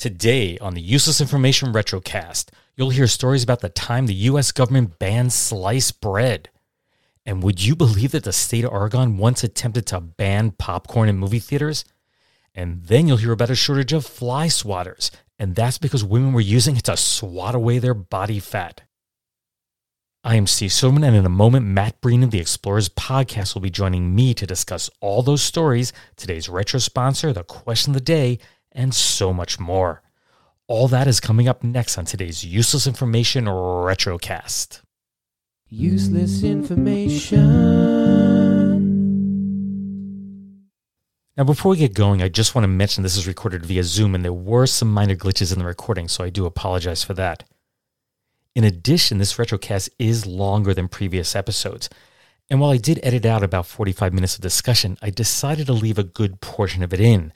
Today on the Useless Information Retrocast, you'll hear stories about the time the US government banned sliced bread. And would you believe that the state of Oregon once attempted to ban popcorn in movie theaters? And then you'll hear about a shortage of fly swatters, and that's because women were using it to swat away their body fat. I am Steve Silverman, and in a moment, Matt Breen of the Explorers podcast will be joining me to discuss all those stories, today's retro sponsor, the question of the day, and so much more. All that is coming up next on today's Useless Information Retrocast. Useless information. Now, before we get going, I just want to mention this is recorded via Zoom and there were some minor glitches in the recording, so I do apologize for that. In addition, this retrocast is longer than previous episodes. And while I did edit out about 45 minutes of discussion, I decided to leave a good portion of it in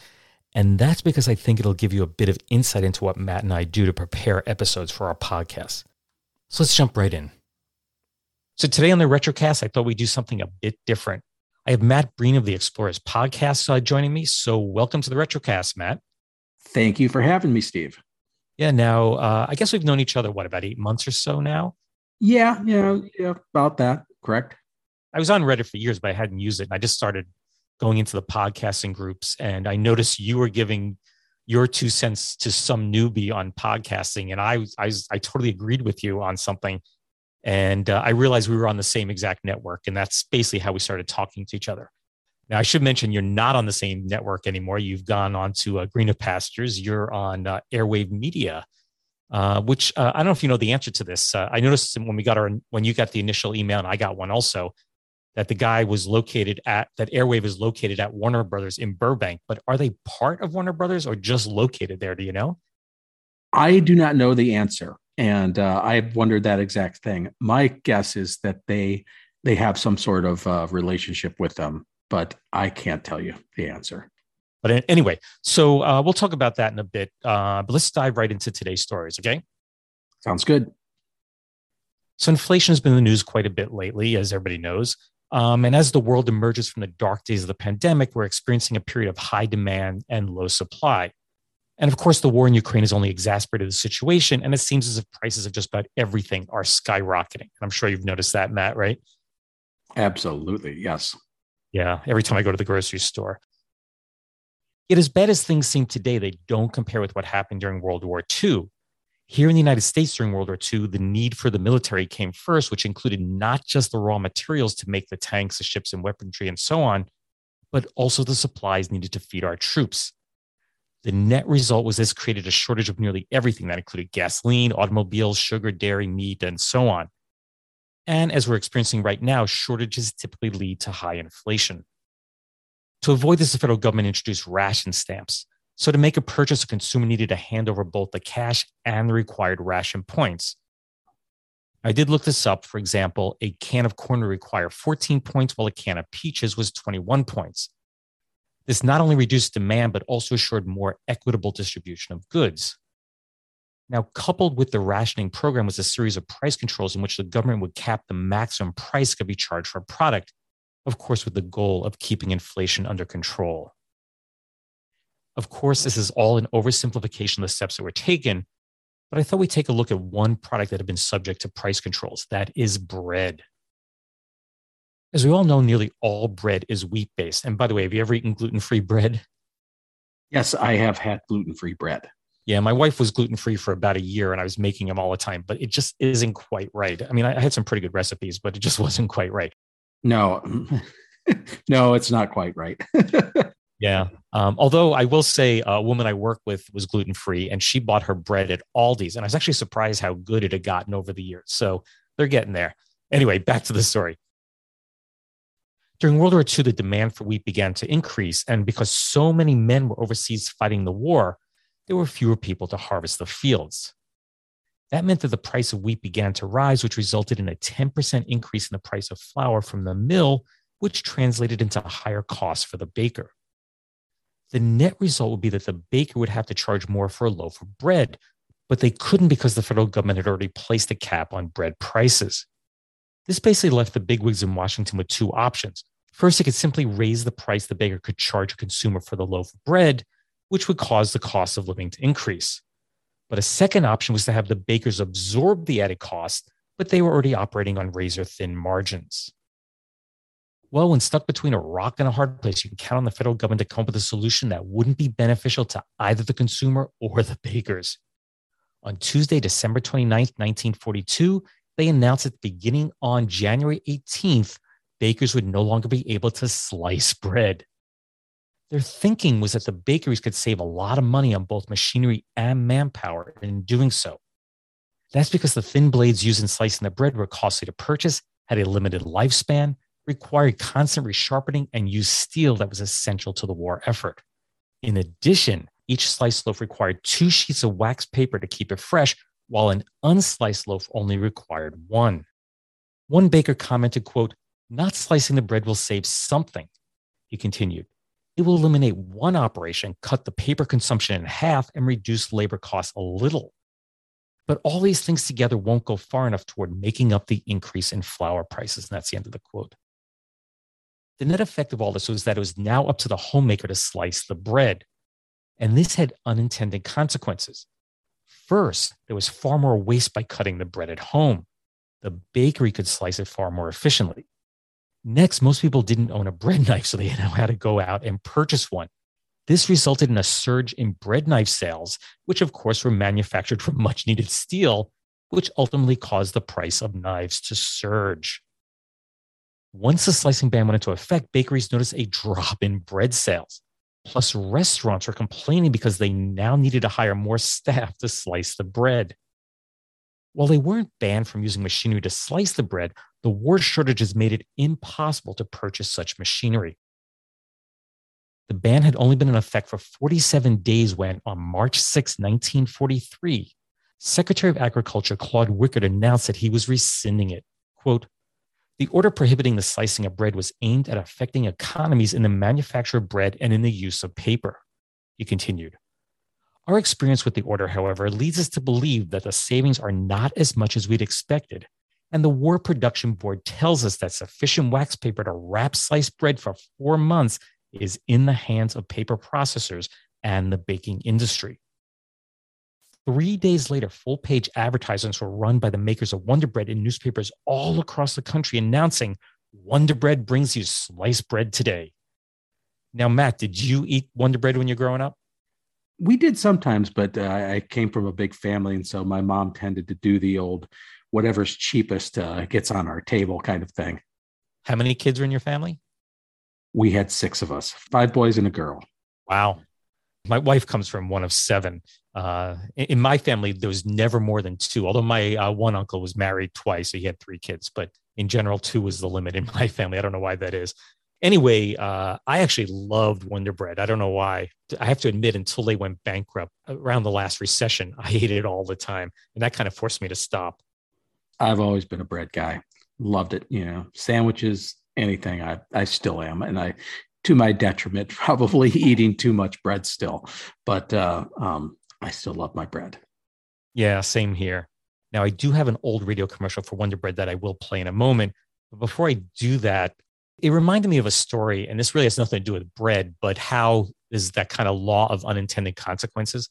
and that's because I think it'll give you a bit of insight into what Matt and I do to prepare episodes for our podcast. So let's jump right in. So today on the Retrocast, I thought we'd do something a bit different. I have Matt Breen of the Explorers podcast uh, joining me. So welcome to the Retrocast, Matt. Thank you for having me, Steve. Yeah. Now, uh, I guess we've known each other, what, about eight months or so now? Yeah. Yeah. Yeah. About that. Correct. I was on Reddit for years, but I hadn't used it. And I just started going into the podcasting groups and I noticed you were giving your two cents to some newbie on podcasting and I I, I totally agreed with you on something and uh, I realized we were on the same exact network and that's basically how we started talking to each other. Now I should mention you're not on the same network anymore. You've gone on to uh, of Pastures. You're on uh, Airwave Media. Uh, which uh, I don't know if you know the answer to this. Uh, I noticed when we got our when you got the initial email and I got one also that the guy was located at that airwave is located at warner brothers in burbank but are they part of warner brothers or just located there? Do you know? I do not know the answer and uh, i've wondered that exact thing. My guess is that they they have some sort of uh, relationship with them but i can't tell you the answer. But anyway so uh, we'll talk about that in a bit uh, but let's dive right into today's stories okay? Sounds good. So inflation has been in the news quite a bit lately as everybody knows um, and as the world emerges from the dark days of the pandemic, we're experiencing a period of high demand and low supply. And of course, the war in Ukraine has only exacerbated the situation. And it seems as if prices of just about everything are skyrocketing. I'm sure you've noticed that, Matt, right? Absolutely. Yes. Yeah. Every time I go to the grocery store. Yet, as bad as things seem today, they don't compare with what happened during World War II. Here in the United States during World War II, the need for the military came first, which included not just the raw materials to make the tanks, the ships, and weaponry, and so on, but also the supplies needed to feed our troops. The net result was this created a shortage of nearly everything that included gasoline, automobiles, sugar, dairy, meat, and so on. And as we're experiencing right now, shortages typically lead to high inflation. To avoid this, the federal government introduced ration stamps, so to make a purchase, a consumer needed to hand over both the cash and the required ration points. I did look this up. For example, a can of corn would require 14 points, while a can of peaches was 21 points. This not only reduced demand, but also assured more equitable distribution of goods. Now, coupled with the rationing program was a series of price controls in which the government would cap the maximum price could be charged for a product, of course, with the goal of keeping inflation under control. Of course, this is all an oversimplification of the steps that were taken, but I thought we'd take a look at one product that had been subject to price controls that is bread. As we all know, nearly all bread is wheat based. And by the way, have you ever eaten gluten free bread? Yes, I have had gluten free bread. Yeah, my wife was gluten free for about a year and I was making them all the time, but it just isn't quite right. I mean, I had some pretty good recipes, but it just wasn't quite right. No, no, it's not quite right. yeah. Um, although I will say a woman I work with was gluten free and she bought her bread at Aldi's. And I was actually surprised how good it had gotten over the years. So they're getting there. Anyway, back to the story. During World War II, the demand for wheat began to increase. And because so many men were overseas fighting the war, there were fewer people to harvest the fields. That meant that the price of wheat began to rise, which resulted in a 10% increase in the price of flour from the mill, which translated into higher costs for the baker. The net result would be that the baker would have to charge more for a loaf of bread, but they couldn't because the federal government had already placed a cap on bread prices. This basically left the bigwigs in Washington with two options. First, it could simply raise the price the baker could charge a consumer for the loaf of bread, which would cause the cost of living to increase. But a second option was to have the bakers absorb the added cost, but they were already operating on razor thin margins. Well, when stuck between a rock and a hard place, you can count on the federal government to come up with a solution that wouldn't be beneficial to either the consumer or the bakers. On Tuesday, December 29, 1942, they announced that beginning on January 18th, bakers would no longer be able to slice bread. Their thinking was that the bakeries could save a lot of money on both machinery and manpower in doing so. That's because the thin blades used in slicing the bread were costly to purchase, had a limited lifespan, required constant resharpening, and used steel that was essential to the war effort. In addition, each sliced loaf required two sheets of wax paper to keep it fresh, while an unsliced loaf only required one. One baker commented, quote, not slicing the bread will save something. He continued, it will eliminate one operation, cut the paper consumption in half, and reduce labor costs a little. But all these things together won't go far enough toward making up the increase in flour prices. And that's the end of the quote. The net effect of all this was that it was now up to the homemaker to slice the bread. And this had unintended consequences. First, there was far more waste by cutting the bread at home. The bakery could slice it far more efficiently. Next, most people didn't own a bread knife, so they had to go out and purchase one. This resulted in a surge in bread knife sales, which of course were manufactured from much needed steel, which ultimately caused the price of knives to surge. Once the slicing ban went into effect, bakeries noticed a drop in bread sales. Plus, restaurants were complaining because they now needed to hire more staff to slice the bread. While they weren't banned from using machinery to slice the bread, the war shortages made it impossible to purchase such machinery. The ban had only been in effect for 47 days when, on March 6, 1943, Secretary of Agriculture Claude Wickard announced that he was rescinding it. Quote, the order prohibiting the slicing of bread was aimed at affecting economies in the manufacture of bread and in the use of paper. He continued. Our experience with the order, however, leads us to believe that the savings are not as much as we'd expected. And the War Production Board tells us that sufficient wax paper to wrap sliced bread for four months is in the hands of paper processors and the baking industry. Three days later, full page advertisements were run by the makers of Wonder Bread in newspapers all across the country announcing Wonder Bread brings you sliced bread today. Now, Matt, did you eat Wonder Bread when you're growing up? we did sometimes, but uh, I came from a big family, and so my mom tended to do the old whatever's cheapest uh, gets on our table kind of thing. How many kids were in your family? We had six of us, five boys and a girl. Wow. My wife comes from one of seven. Uh, in my family, there was never more than two. Although my uh, one uncle was married twice, so he had three kids. But in general, two was the limit in my family. I don't know why that is anyway, uh, I actually loved Wonder Bread. I don't know why. I have to admit, until they went bankrupt around the last recession, I ate it all the time, and that kind of forced me to stop. I've always been a bread guy. Loved it. You know, sandwiches, anything. I I still am, and I, to my detriment, probably eating too much bread still. But uh, um, I still love my bread. Yeah, same here. Now I do have an old radio commercial for Wonder Bread that I will play in a moment. But before I do that, it reminded me of a story, and this really has nothing to do with bread, but how is that kind of law of unintended consequences.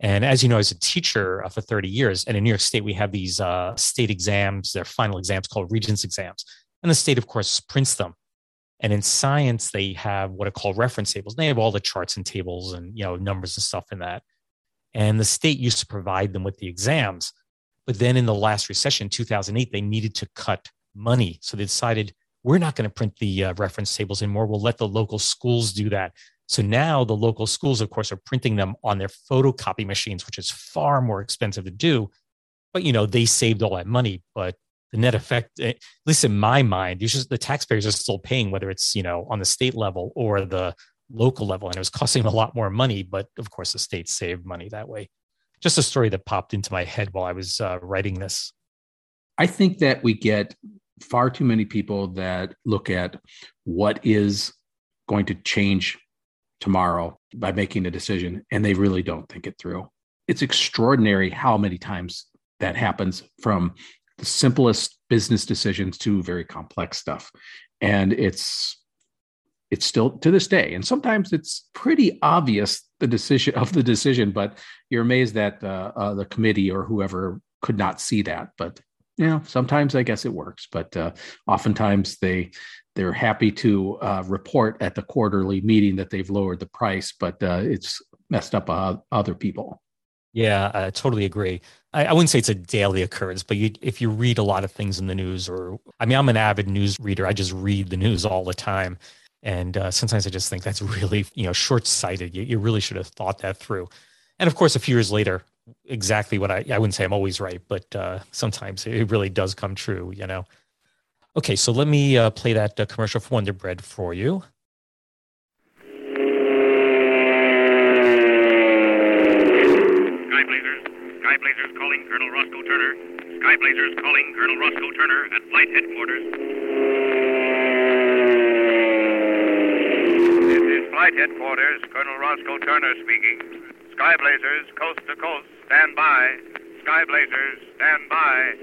And as you know, as a teacher uh, for 30 years, and in New York State, we have these uh, state exams, they're final exams called Regents exams. And the state, of course, prints them. And in science, they have what are called reference tables. They have all the charts and tables and you know numbers and stuff in that. And the state used to provide them with the exams. But then in the last recession, 2008, they needed to cut money. So they decided we're not going to print the uh, reference tables anymore. We'll let the local schools do that. So now the local schools, of course, are printing them on their photocopy machines, which is far more expensive to do. But you know, they saved all that money. But the net effect, eh, at least in my mind, just, the taxpayers are still paying, whether it's you know on the state level or the local level, and it was costing a lot more money. But of course, the state saved money that way just a story that popped into my head while I was uh, writing this. I think that we get far too many people that look at what is going to change tomorrow by making a decision, and they really don't think it through. It's extraordinary how many times that happens from the simplest business decisions to very complex stuff. And it's it's still to this day and sometimes it's pretty obvious the decision of the decision but you're amazed that uh, uh, the committee or whoever could not see that but you know sometimes i guess it works but uh, oftentimes they they're happy to uh, report at the quarterly meeting that they've lowered the price but uh, it's messed up other people yeah i totally agree I, I wouldn't say it's a daily occurrence but you, if you read a lot of things in the news or i mean i'm an avid news reader i just read the news all the time and uh, sometimes I just think that's really, you know, short-sighted. You, you really should have thought that through. And of course, a few years later, exactly what I, I wouldn't say I'm always right, but uh, sometimes it really does come true, you know. Okay, so let me uh, play that uh, commercial for Wonder Bread for you. Skyblazers, Skyblazers calling Colonel Roscoe Turner. Skyblazers calling Colonel Roscoe Turner at flight headquarters. This is flight headquarters, Colonel Roscoe Turner speaking. Skyblazers, coast to coast, stand by. Skyblazers, stand by.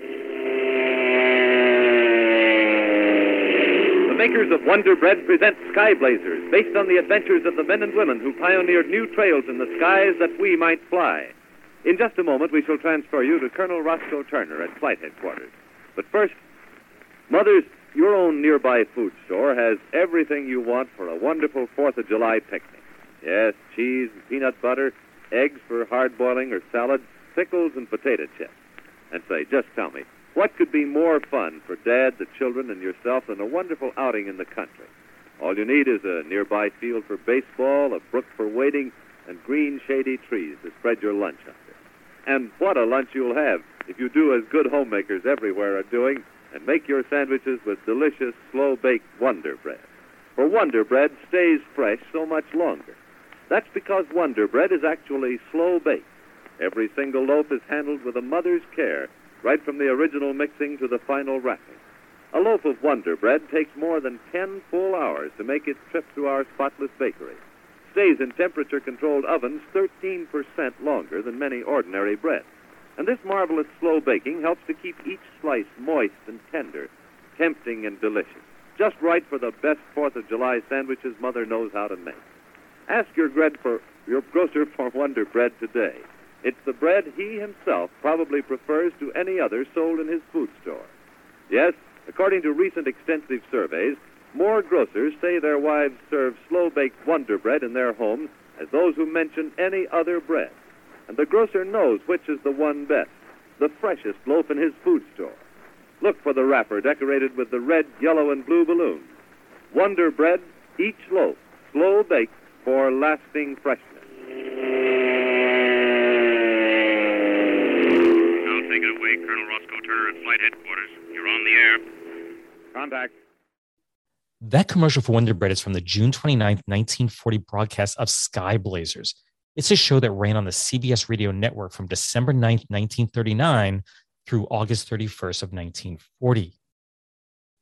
The makers of Wonder Bread present Skyblazers, based on the adventures of the men and women who pioneered new trails in the skies that we might fly. In just a moment, we shall transfer you to Colonel Roscoe Turner at flight headquarters. But first, mothers, your own nearby food store has everything you want for a wonderful 4th of July picnic. Yes, cheese and peanut butter, eggs for hard boiling or salad, pickles and potato chips. And say, just tell me, what could be more fun for Dad, the children, and yourself than a wonderful outing in the country? All you need is a nearby field for baseball, a brook for wading, and green, shady trees to spread your lunch under. And what a lunch you'll have if you do as good homemakers everywhere are doing and make your sandwiches with delicious, slow baked Wonder Bread. For Wonder Bread stays fresh so much longer. That's because Wonder Bread is actually slow baked. Every single loaf is handled with a mother's care, right from the original mixing to the final wrapping. A loaf of Wonder Bread takes more than 10 full hours to make its trip through our spotless bakery. Stays in temperature controlled ovens 13% longer than many ordinary breads. And this marvelous slow baking helps to keep each slice moist and tender, tempting and delicious. Just right for the best 4th of July sandwiches Mother knows how to make. Ask your for your grocer for Wonder Bread today. It's the bread he himself probably prefers to any other sold in his food store. Yes, according to recent extensive surveys, more grocers say their wives serve slow baked Wonder Bread in their homes as those who mention any other bread and the grocer knows which is the one best, the freshest loaf in his food store. Look for the wrapper decorated with the red, yellow, and blue balloons. Wonder Bread, each loaf, slow baked for lasting freshness. Now take it away, Colonel Roscoe Turner at Flight Headquarters. You're on the air. Contact. That commercial for Wonder Bread is from the June 29, 1940 broadcast of Skyblazers. It's a show that ran on the CBS radio network from December 9, 1939 through August 31st of 1940.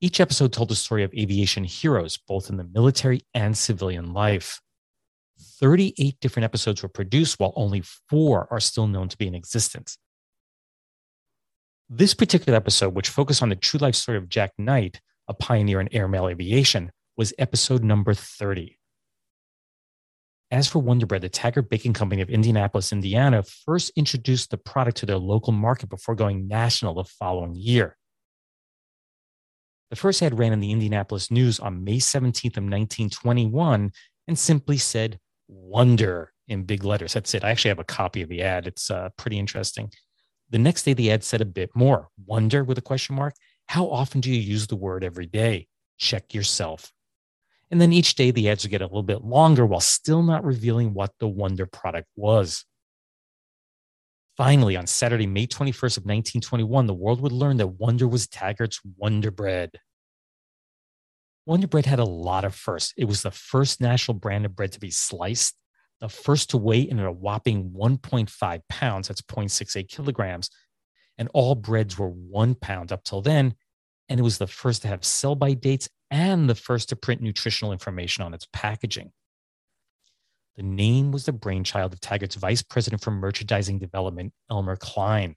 Each episode told the story of aviation heroes, both in the military and civilian life. 38 different episodes were produced, while only four are still known to be in existence. This particular episode, which focused on the true life story of Jack Knight, a pioneer in airmail aviation, was episode number 30. As for Wonder Bread, the Taggart Baking Company of Indianapolis, Indiana, first introduced the product to their local market before going national the following year. The first ad ran in the Indianapolis News on May 17th of 1921 and simply said wonder in big letters. That's it. I actually have a copy of the ad. It's uh, pretty interesting. The next day, the ad said a bit more wonder with a question mark. How often do you use the word every day? Check yourself. And then each day, the ads would get a little bit longer while still not revealing what the wonder product was. Finally, on Saturday, May 21st of 1921, the world would learn that Wonder was Taggart's Wonder Bread. Wonder Bread had a lot of firsts. It was the first national brand of bread to be sliced, the first to weigh in at a whopping 1.5 pounds, that's 0.68 kilograms, and all breads were one pound up till then. And it was the first to have sell by dates and the first to print nutritional information on its packaging. The name was the brainchild of Taggart's vice president for merchandising development, Elmer Cline.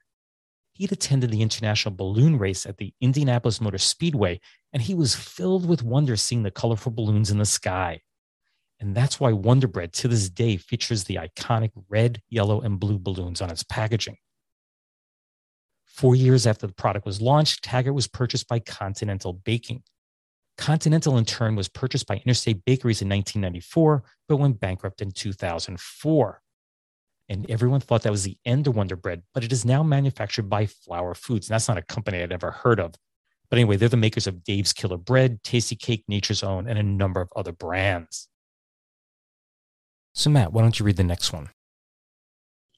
He'd attended the international balloon race at the Indianapolis Motor Speedway, and he was filled with wonder seeing the colorful balloons in the sky. And that's why Wonder Bread to this day features the iconic red, yellow, and blue balloons on its packaging. Four years after the product was launched, Taggart was purchased by Continental Baking. Continental, in turn, was purchased by Interstate Bakeries in 1994, but went bankrupt in 2004 and everyone thought that was the end of Wonder Bread, but it is now manufactured by Flowers Foods. And that's not a company I'd ever heard of. But anyway, they're the makers of Dave's Killer Bread, Tastykake, Nature's Own, and a number of other brands. So, Matt, why don't you read the next one?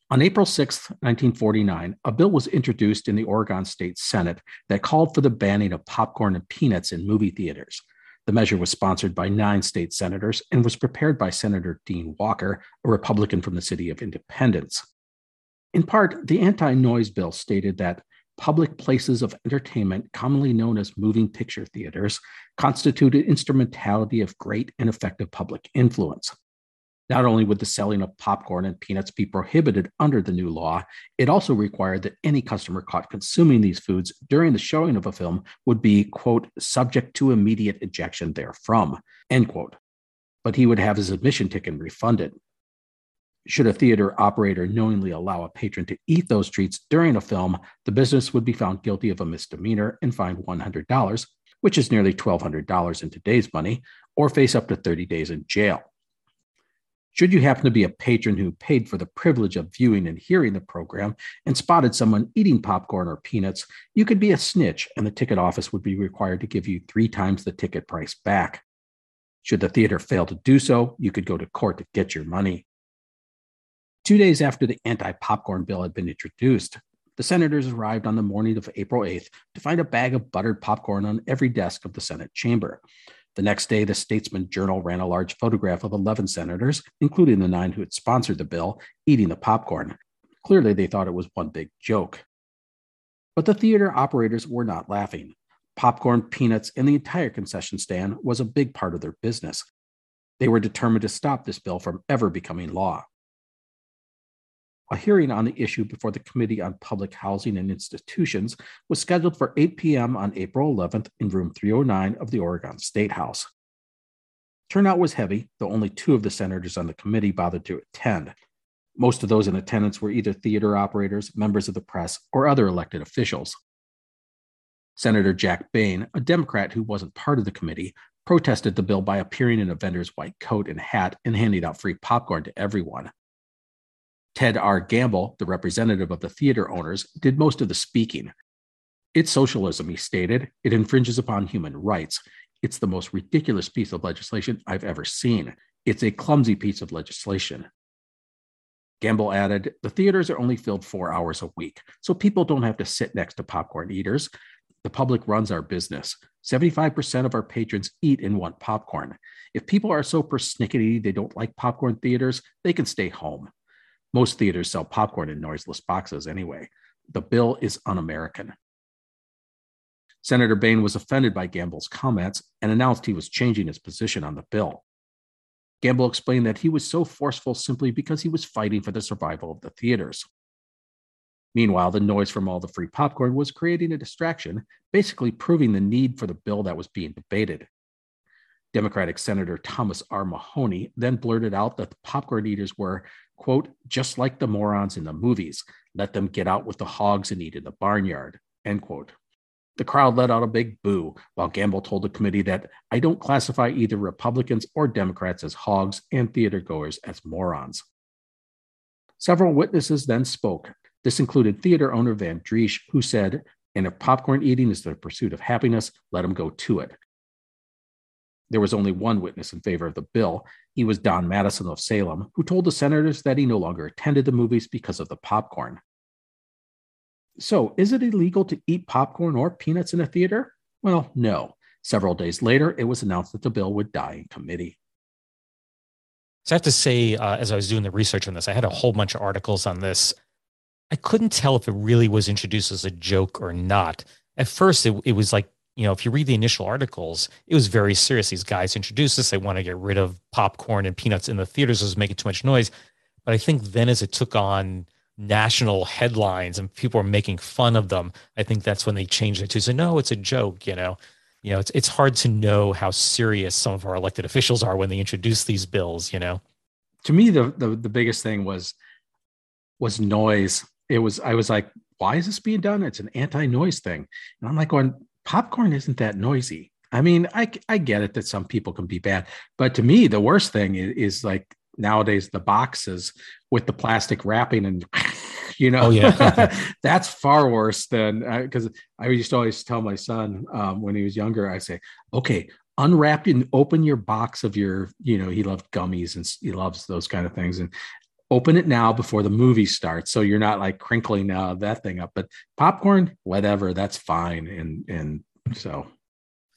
On April 6, 1949, a bill was introduced in the Oregon State Senate that called for the banning of popcorn and peanuts in movie theaters. The measure was sponsored by nine state senators and was prepared by Senator Dean Walker, a Republican from the city of Independence. In part, the anti noise bill stated that public places of entertainment, commonly known as moving picture theaters, constituted instrumentality of great and effective public influence. Not only would the selling of popcorn and peanuts be prohibited under the new law, it also required that any customer caught consuming these foods during the showing of a film would be, quote, subject to immediate ejection therefrom, end quote. But he would have his admission ticket refunded. Should a theater operator knowingly allow a patron to eat those treats during a film, the business would be found guilty of a misdemeanor and fined $100, which is nearly $1,200 in today's money, or face up to 30 days in jail. Should you happen to be a patron who paid for the privilege of viewing and hearing the program and spotted someone eating popcorn or peanuts, you could be a snitch and the ticket office would be required to give you three times the ticket price back. Should the theater fail to do so, you could go to court to get your money. Two days after the anti popcorn bill had been introduced, the senators arrived on the morning of April 8th to find a bag of buttered popcorn on every desk of the Senate chamber. The next day, the Statesman Journal ran a large photograph of 11 senators, including the nine who had sponsored the bill, eating the popcorn. Clearly, they thought it was one big joke. But the theater operators were not laughing. Popcorn, peanuts, and the entire concession stand was a big part of their business. They were determined to stop this bill from ever becoming law. A hearing on the issue before the Committee on Public Housing and Institutions was scheduled for 8 p.m. on April 11th in room 309 of the Oregon State House. Turnout was heavy, though only two of the senators on the committee bothered to attend. Most of those in attendance were either theater operators, members of the press, or other elected officials. Senator Jack Bain, a Democrat who wasn't part of the committee, protested the bill by appearing in a vendor's white coat and hat and handing out free popcorn to everyone. Ted R. Gamble, the representative of the theater owners, did most of the speaking. It's socialism, he stated. It infringes upon human rights. It's the most ridiculous piece of legislation I've ever seen. It's a clumsy piece of legislation. Gamble added, The theaters are only filled four hours a week, so people don't have to sit next to popcorn eaters. The public runs our business. 75% of our patrons eat and want popcorn. If people are so persnickety they don't like popcorn theaters, they can stay home. Most theaters sell popcorn in noiseless boxes anyway. The bill is un American. Senator Bain was offended by Gamble's comments and announced he was changing his position on the bill. Gamble explained that he was so forceful simply because he was fighting for the survival of the theaters. Meanwhile, the noise from all the free popcorn was creating a distraction, basically proving the need for the bill that was being debated. Democratic Senator Thomas R. Mahoney then blurted out that the popcorn eaters were quote, just like the morons in the movies. Let them get out with the hogs and eat in the barnyard, end quote. The crowd let out a big boo, while Gamble told the committee that I don't classify either Republicans or Democrats as hogs and theater goers as morons. Several witnesses then spoke. This included theater owner Van Driesch, who said, And if popcorn eating is the pursuit of happiness, let them go to it. There was only one witness in favor of the bill. He was Don Madison of Salem, who told the senators that he no longer attended the movies because of the popcorn. So, is it illegal to eat popcorn or peanuts in a theater? Well, no. Several days later, it was announced that the bill would die in committee. So I have to say, uh, as I was doing the research on this, I had a whole bunch of articles on this. I couldn't tell if it really was introduced as a joke or not. At first, it, it was like, you know, if you read the initial articles, it was very serious. These guys introduced this. They want to get rid of popcorn and peanuts in the theaters. It was making too much noise. But I think then as it took on national headlines and people were making fun of them, I think that's when they changed it to say, no, it's a joke, you know. You know, it's it's hard to know how serious some of our elected officials are when they introduce these bills, you know. To me, the the, the biggest thing was was noise. It was I was like, why is this being done? It's an anti-noise thing. And I'm like going, popcorn isn't that noisy. I mean, I, I get it that some people can be bad, but to me, the worst thing is, is like nowadays the boxes with the plastic wrapping and you know oh, yeah. that's far worse than because uh, i used to always tell my son um, when he was younger i say okay unwrap and open your box of your you know he loved gummies and he loves those kind of things and open it now before the movie starts so you're not like crinkling uh, that thing up but popcorn whatever that's fine and and so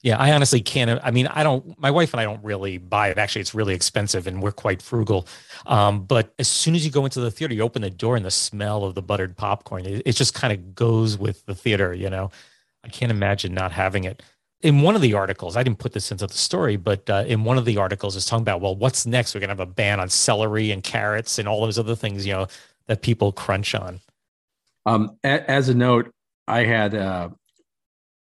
yeah, I honestly can't. I mean, I don't. My wife and I don't really buy it. Actually, it's really expensive, and we're quite frugal. Um, but as soon as you go into the theater, you open the door, and the smell of the buttered popcorn, it, it just kind of goes with the theater. You know, I can't imagine not having it. In one of the articles, I didn't put this into the story, but uh, in one of the articles, it's talking about well, what's next? We're gonna have a ban on celery and carrots and all those other things, you know, that people crunch on. Um, as a note, I had uh,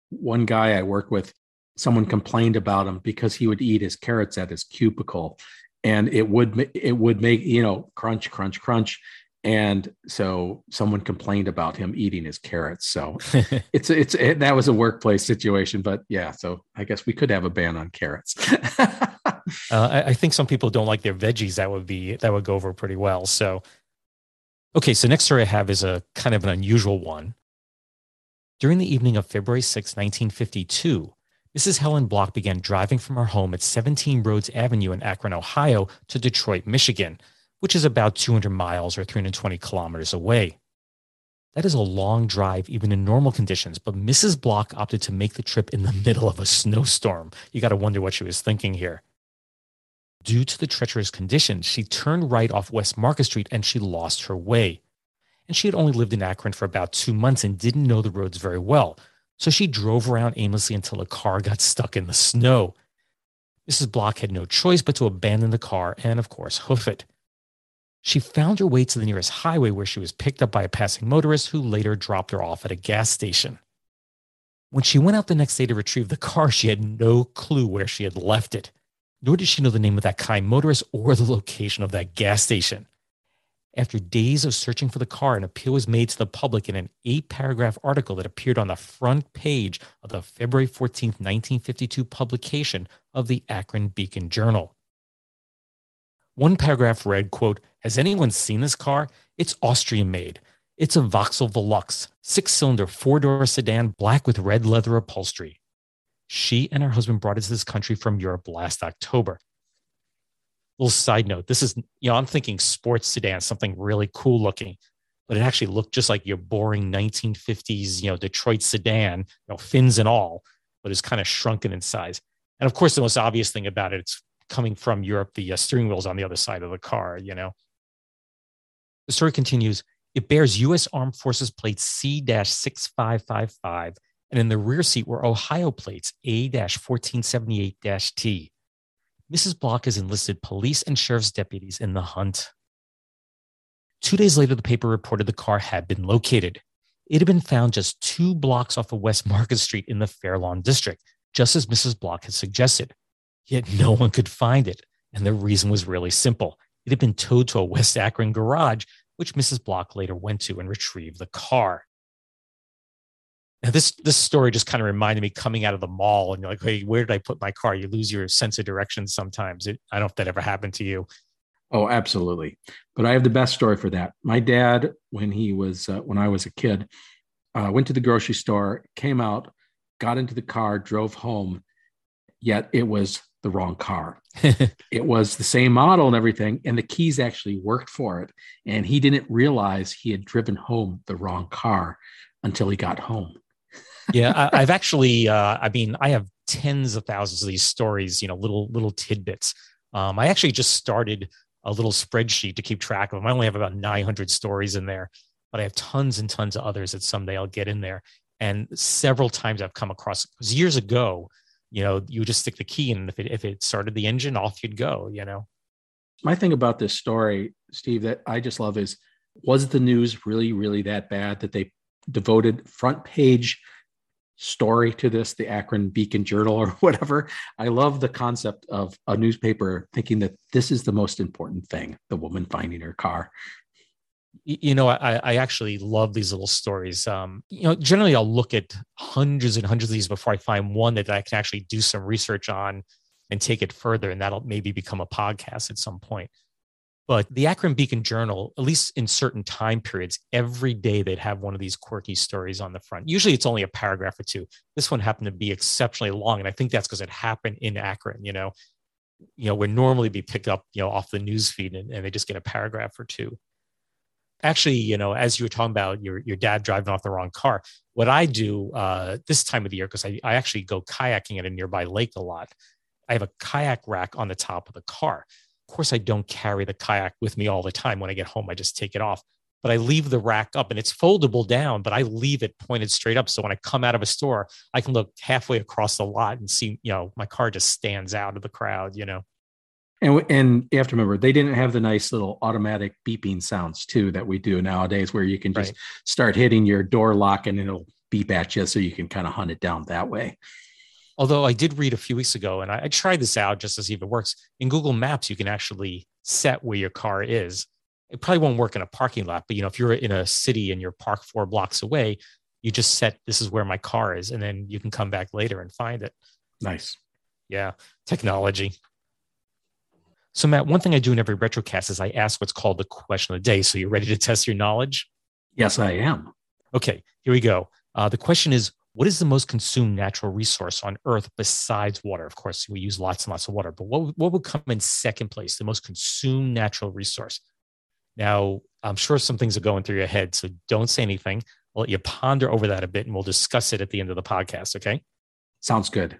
one guy I worked with someone complained about him because he would eat his carrots at his cubicle and it would it would make you know crunch crunch crunch and so someone complained about him eating his carrots. So it's it's it, that was a workplace situation but yeah so i guess we could have a ban on carrots. Uh, I, I think some people don't like their veggies. That would be that would go over pretty well. So okay so next story i have is a kind of an unusual one. During the evening of february 6 1952 Mrs. Helen Block began driving from her home at 17 Rhodes Avenue in Akron, Ohio to Detroit, Michigan, which is about 200 miles or 320 kilometers away. That is a long drive, even in normal conditions, but Mrs. Block opted to make the trip in the middle of a snowstorm. You got to wonder what she was thinking here. Due to the treacherous conditions, she turned right off West Market Street and she lost her way. And she had only lived in Akron for about two months and didn't know the roads very well. So she drove around aimlessly until a car got stuck in the snow. Mrs. Block had no choice but to abandon the car and, of course, hoof it. She found her way to the nearest highway where she was picked up by a passing motorist who later dropped her off at a gas station. When she went out the next day to retrieve the car, she had no clue where she had left it, nor did she know the name of that kind motorist or the location of that gas station. After days of searching for the car, an appeal was made to the public in an eight paragraph article that appeared on the front page of the February 14, 1952 publication of the Akron Beacon Journal. One paragraph read, quote, Has anyone seen this car? It's Austrian made. It's a Vauxhall Velox, six cylinder, four door sedan, black with red leather upholstery. She and her husband brought it to this country from Europe last October little side note this is you know i'm thinking sports sedan something really cool looking but it actually looked just like your boring 1950s you know detroit sedan you know fins and all but it's kind of shrunken in size and of course the most obvious thing about it it's coming from europe the uh, steering wheel's on the other side of the car you know the story continues it bears u.s armed forces plate c-6555 and in the rear seat were ohio plates a-1478-t Mrs. Block has enlisted police and sheriff's deputies in the hunt. Two days later, the paper reported the car had been located. It had been found just two blocks off of West Market Street in the Fairlawn district, just as Mrs. Block had suggested. Yet no one could find it, and the reason was really simple. It had been towed to a West Akron garage, which Mrs. Block later went to and retrieved the car. Now, this this story just kind of reminded me coming out of the mall and you're like, hey, where did I put my car? You lose your sense of direction sometimes. It, I don't know if that ever happened to you. Oh, absolutely. But I have the best story for that. My dad, when he was uh, when I was a kid, uh, went to the grocery store, came out, got into the car, drove home. Yet it was the wrong car. it was the same model and everything, and the keys actually worked for it. And he didn't realize he had driven home the wrong car until he got home. yeah, I, have actually, uh, I mean, I have tens of thousands of these stories, you know, little little tidbits. Um, I actually just started a little spreadsheet to keep track of them. I only have about 900 stories in there, but I have tons and tons of others that someday I'll get in there. And several times I've come across years ago, you know, you just stick the key in, if it if it started the engine, off you'd go. You know. My thing about this story, Steve, that I just love is, was the news really really that bad that they devoted front page story to this, the Akron Beacon Journal or whatever. I love the concept of a newspaper thinking that this is the most important thing the woman finding her car. You know, I, I actually love these little stories. Um, you know, generally I'll look at hundreds and hundreds of these before I find one that I can actually do some research on and take it further, and that'll maybe become a podcast at some point. But the Akron Beacon Journal, at least in certain time periods, every day they'd have one of these quirky stories on the front. Usually it's only a paragraph or two. This one happened to be exceptionally long. And I think that's because it happened in Akron, you know, you know, would normally be picked up, you know, off the news feed and, and they just get a paragraph or two. Actually, you know, as you were talking about your, your dad driving off the wrong car, what I do uh, this time of the year, because I, I actually go kayaking at a nearby lake a lot, I have a kayak rack on the top of the car. Of course, I don't carry the kayak with me all the time. When I get home, I just take it off. But I leave the rack up and it's foldable down, but I leave it pointed straight up. So when I come out of a store, I can look halfway across the lot and see, you know, my car just stands out of the crowd, you know. And, and you have to remember, they didn't have the nice little automatic beeping sounds too that we do nowadays, where you can just right. start hitting your door lock and it'll beep at you so you can kind of hunt it down that way. Although I did read a few weeks ago, and I, I tried this out just to see if it works. In Google Maps, you can actually set where your car is. It probably won't work in a parking lot, but you know, if you're in a city and you're parked four blocks away, you just set this is where my car is, and then you can come back later and find it. Nice. Yeah, technology. So, Matt, one thing I do in every retrocast is I ask what's called the question of the day. So, you're ready to test your knowledge? Yes, I am. Okay, here we go. Uh, the question is what is the most consumed natural resource on Earth besides water? Of course, we use lots and lots of water, but what, what would come in second place, the most consumed natural resource? Now, I'm sure some things are going through your head, so don't say anything. I'll let you ponder over that a bit and we'll discuss it at the end of the podcast, okay? Sounds good.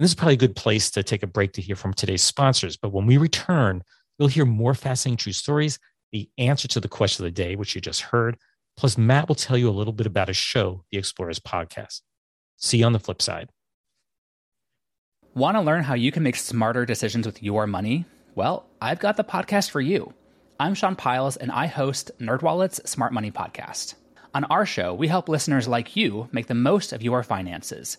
And this is probably a good place to take a break to hear from today's sponsors. But when we return, you'll hear more fascinating true stories, the answer to the question of the day, which you just heard, Plus, Matt will tell you a little bit about his show, The Explorers Podcast. See you on the flip side. Want to learn how you can make smarter decisions with your money? Well, I've got the podcast for you. I'm Sean Pyles, and I host NerdWallet's Smart Money Podcast. On our show, we help listeners like you make the most of your finances.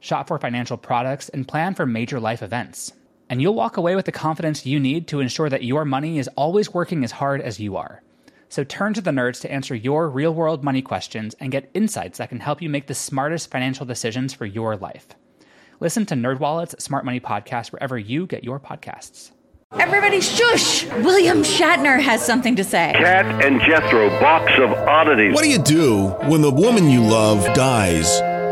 shop for financial products, and plan for major life events and you'll walk away with the confidence you need to ensure that your money is always working as hard as you are. So turn to the nerds to answer your real world money questions and get insights that can help you make the smartest financial decisions for your life. Listen to NerdWallet's Smart Money Podcast wherever you get your podcasts. Everybody shush! William Shatner has something to say. Cat and Jethro, box of oddities. What do you do when the woman you love dies?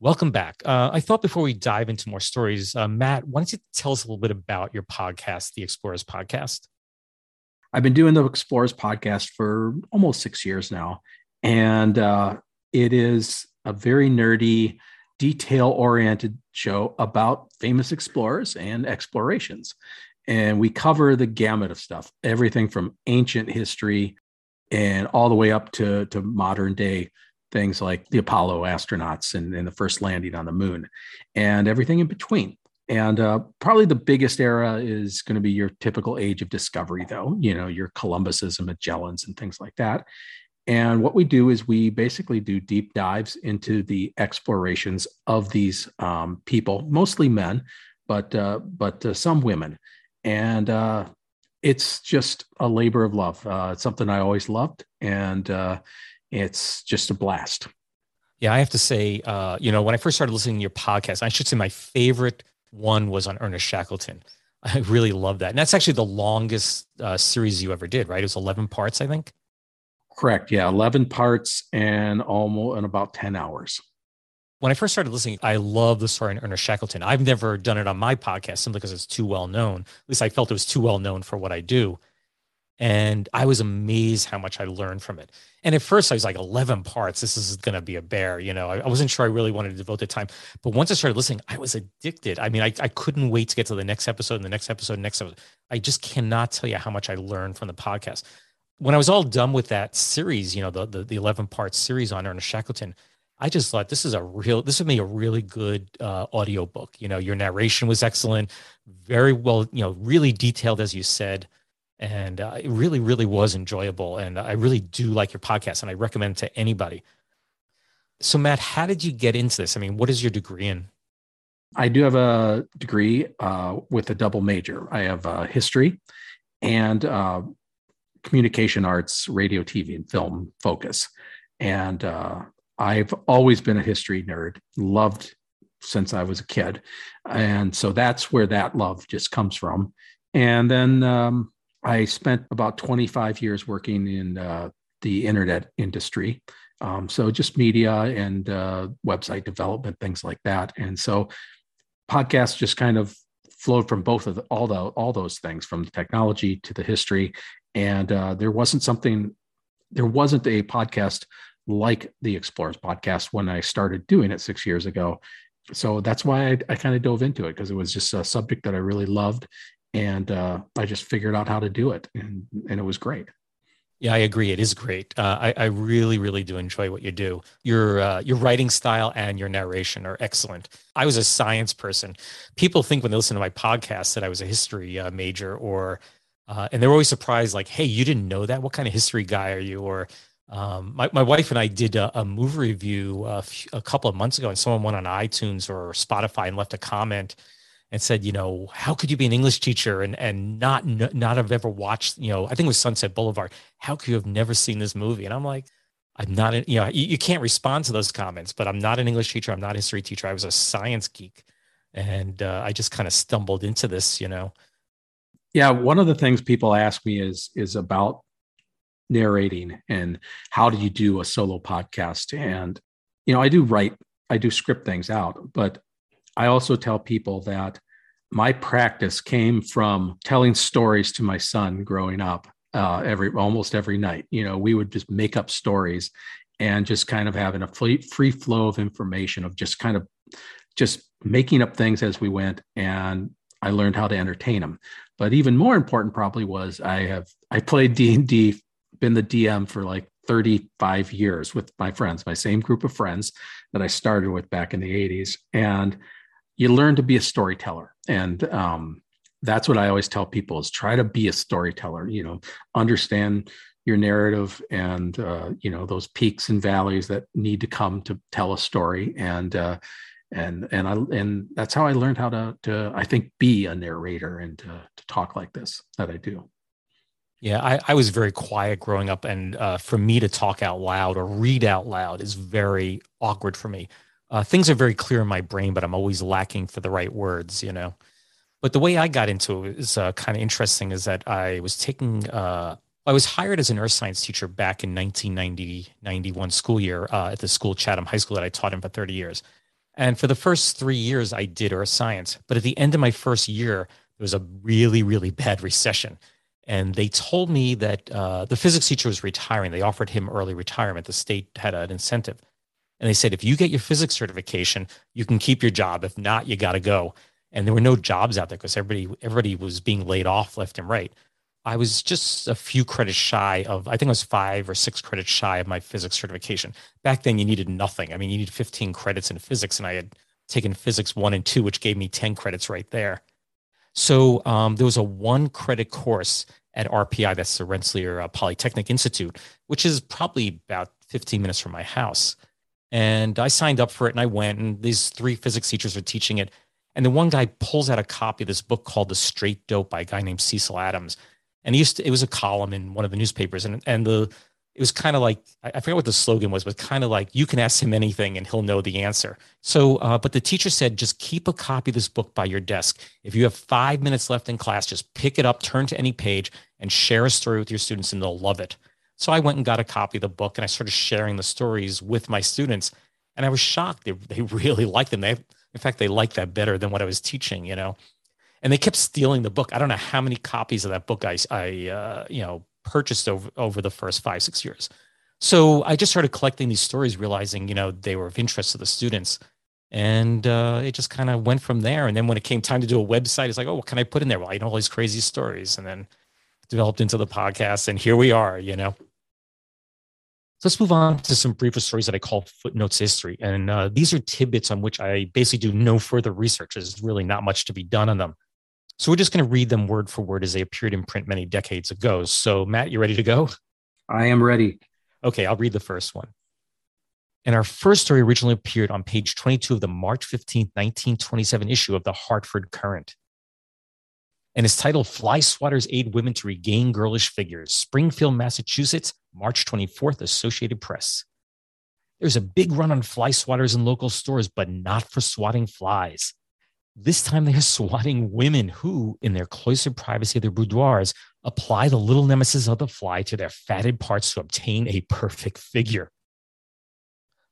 Welcome back. Uh, I thought before we dive into more stories, uh, Matt, why don't you tell us a little bit about your podcast, the Explorers Podcast? I've been doing the Explorers Podcast for almost six years now, and uh, it is a very nerdy, detail oriented show about famous explorers and explorations. And we cover the gamut of stuff, everything from ancient history and all the way up to, to modern day things like the Apollo astronauts and, and the first landing on the moon and everything in between. And uh, probably the biggest era is going to be your typical age of discovery, though, you know, your Columbuses and Magellans and things like that. And what we do is we basically do deep dives into the explorations of these um, people, mostly men, but uh, but uh, some women. And uh, it's just a labor of love. Uh, it's something I always loved, and uh, it's just a blast. Yeah, I have to say, uh, you know, when I first started listening to your podcast, I should say my favorite one was on Ernest Shackleton. I really love that. And that's actually the longest uh, series you ever did, right? It was 11 parts, I think. Correct. Yeah. 11 parts and almost in about 10 hours. When I first started listening, I love the story on Ernest Shackleton. I've never done it on my podcast simply because it's too well known. At least I felt it was too well known for what I do. And I was amazed how much I learned from it. And at first I was like 11 parts. This is going to be a bear. You know, I, I, wasn't sure I really wanted to devote the time, but once I started listening, I was addicted. I mean, I, I couldn't wait to get to the next episode and the next episode, next episode. I just cannot tell you how much I learned from the podcast. When I was all done with that series, you know, the, the, the 11 part series on Ernest Shackleton, I just thought this is a real, this would be a really good uh, audio book. You know, your narration was excellent, very well, you know, really detailed, as you said and uh, it really really was enjoyable and i really do like your podcast and i recommend it to anybody. So matt how did you get into this? I mean what is your degree in? I do have a degree uh, with a double major. I have uh, history and uh, communication arts radio tv and film focus. And uh, i've always been a history nerd loved since i was a kid. And so that's where that love just comes from. And then um, I spent about 25 years working in uh, the internet industry. Um, so just media and uh, website development, things like that. And so podcasts just kind of flowed from both of the, all the all those things, from the technology to the history. And uh, there wasn't something, there wasn't a podcast like the Explorers podcast when I started doing it six years ago. So that's why I, I kind of dove into it because it was just a subject that I really loved and uh, I just figured out how to do it, and and it was great. Yeah, I agree. It is great. Uh, I, I really, really do enjoy what you do. Your uh, your writing style and your narration are excellent. I was a science person. People think when they listen to my podcast that I was a history uh, major, or uh, and they're always surprised, like, "Hey, you didn't know that? What kind of history guy are you?" Or um, my my wife and I did a, a movie review a, few, a couple of months ago, and someone went on iTunes or Spotify and left a comment and said, you know, how could you be an English teacher and and not not have ever watched, you know, I think it was Sunset Boulevard. How could you have never seen this movie? And I'm like, I'm not, a, you know, you, you can't respond to those comments, but I'm not an English teacher. I'm not a history teacher. I was a science geek, and uh, I just kind of stumbled into this, you know. Yeah, one of the things people ask me is is about narrating and how do you do a solo podcast and you know i do write i do script things out but I also tell people that my practice came from telling stories to my son growing up uh, every almost every night. You know, we would just make up stories and just kind of having a free, free flow of information of just kind of just making up things as we went and I learned how to entertain them. But even more important probably was I have I played D&D been the DM for like 35 years with my friends, my same group of friends that I started with back in the 80s and you learn to be a storyteller and um, that's what i always tell people is try to be a storyteller you know understand your narrative and uh, you know those peaks and valleys that need to come to tell a story and uh, and and I and that's how I learned how to to I think be a narrator and to, to talk like this that I do. Yeah, I, I was very quiet growing up, and uh, for me to talk out loud or read out loud is very awkward for me. Uh, things are very clear in my brain, but I'm always lacking for the right words, you know. But the way I got into it is uh, kind of interesting. Is that I was taking, uh, I was hired as an earth science teacher back in 1990 91 school year uh, at the school Chatham High School that I taught in for 30 years. And for the first three years, I did earth science. But at the end of my first year, there was a really, really bad recession and they told me that uh, the physics teacher was retiring. They offered him early retirement. The state had an incentive. And they said, if you get your physics certification, you can keep your job. If not, you got to go. And there were no jobs out there because everybody, everybody was being laid off left and right. I was just a few credits shy of, I think I was five or six credits shy of my physics certification. Back then, you needed nothing. I mean, you needed 15 credits in physics, and I had taken physics one and two, which gave me 10 credits right there. So um, there was a one credit course at RPI, that's the Rensselaer uh, Polytechnic Institute, which is probably about 15 minutes from my house. And I signed up for it and I went, and these three physics teachers were teaching it. And the one guy pulls out a copy of this book called The Straight Dope by a guy named Cecil Adams. And he used to, it was a column in one of the newspapers. And, and the, it was kind of like I forget what the slogan was, but kind of like you can ask him anything and he'll know the answer. So, uh, but the teacher said just keep a copy of this book by your desk. If you have five minutes left in class, just pick it up, turn to any page, and share a story with your students, and they'll love it. So I went and got a copy of the book, and I started sharing the stories with my students, and I was shocked. They they really liked them. They, in fact, they liked that better than what I was teaching. You know, and they kept stealing the book. I don't know how many copies of that book I I uh, you know purchased over over the first five six years. So I just started collecting these stories, realizing you know they were of interest to the students, and uh, it just kind of went from there. And then when it came time to do a website, it's like, oh, what can I put in there? Well, I know all these crazy stories, and then developed into the podcast, and here we are. You know. So let's move on to some briefer stories that I call footnotes history. And uh, these are tidbits on which I basically do no further research. There's really not much to be done on them. So we're just going to read them word for word as they appeared in print many decades ago. So, Matt, you ready to go? I am ready. Okay, I'll read the first one. And our first story originally appeared on page 22 of the March 15, 1927 issue of the Hartford Courant. And it's titled Fly Swatters Aid Women to Regain Girlish Figures, Springfield, Massachusetts, March 24th, Associated Press. There's a big run on fly swatters in local stores, but not for swatting flies. This time they are swatting women who, in their cloistered privacy of their boudoirs, apply the little nemesis of the fly to their fatted parts to obtain a perfect figure.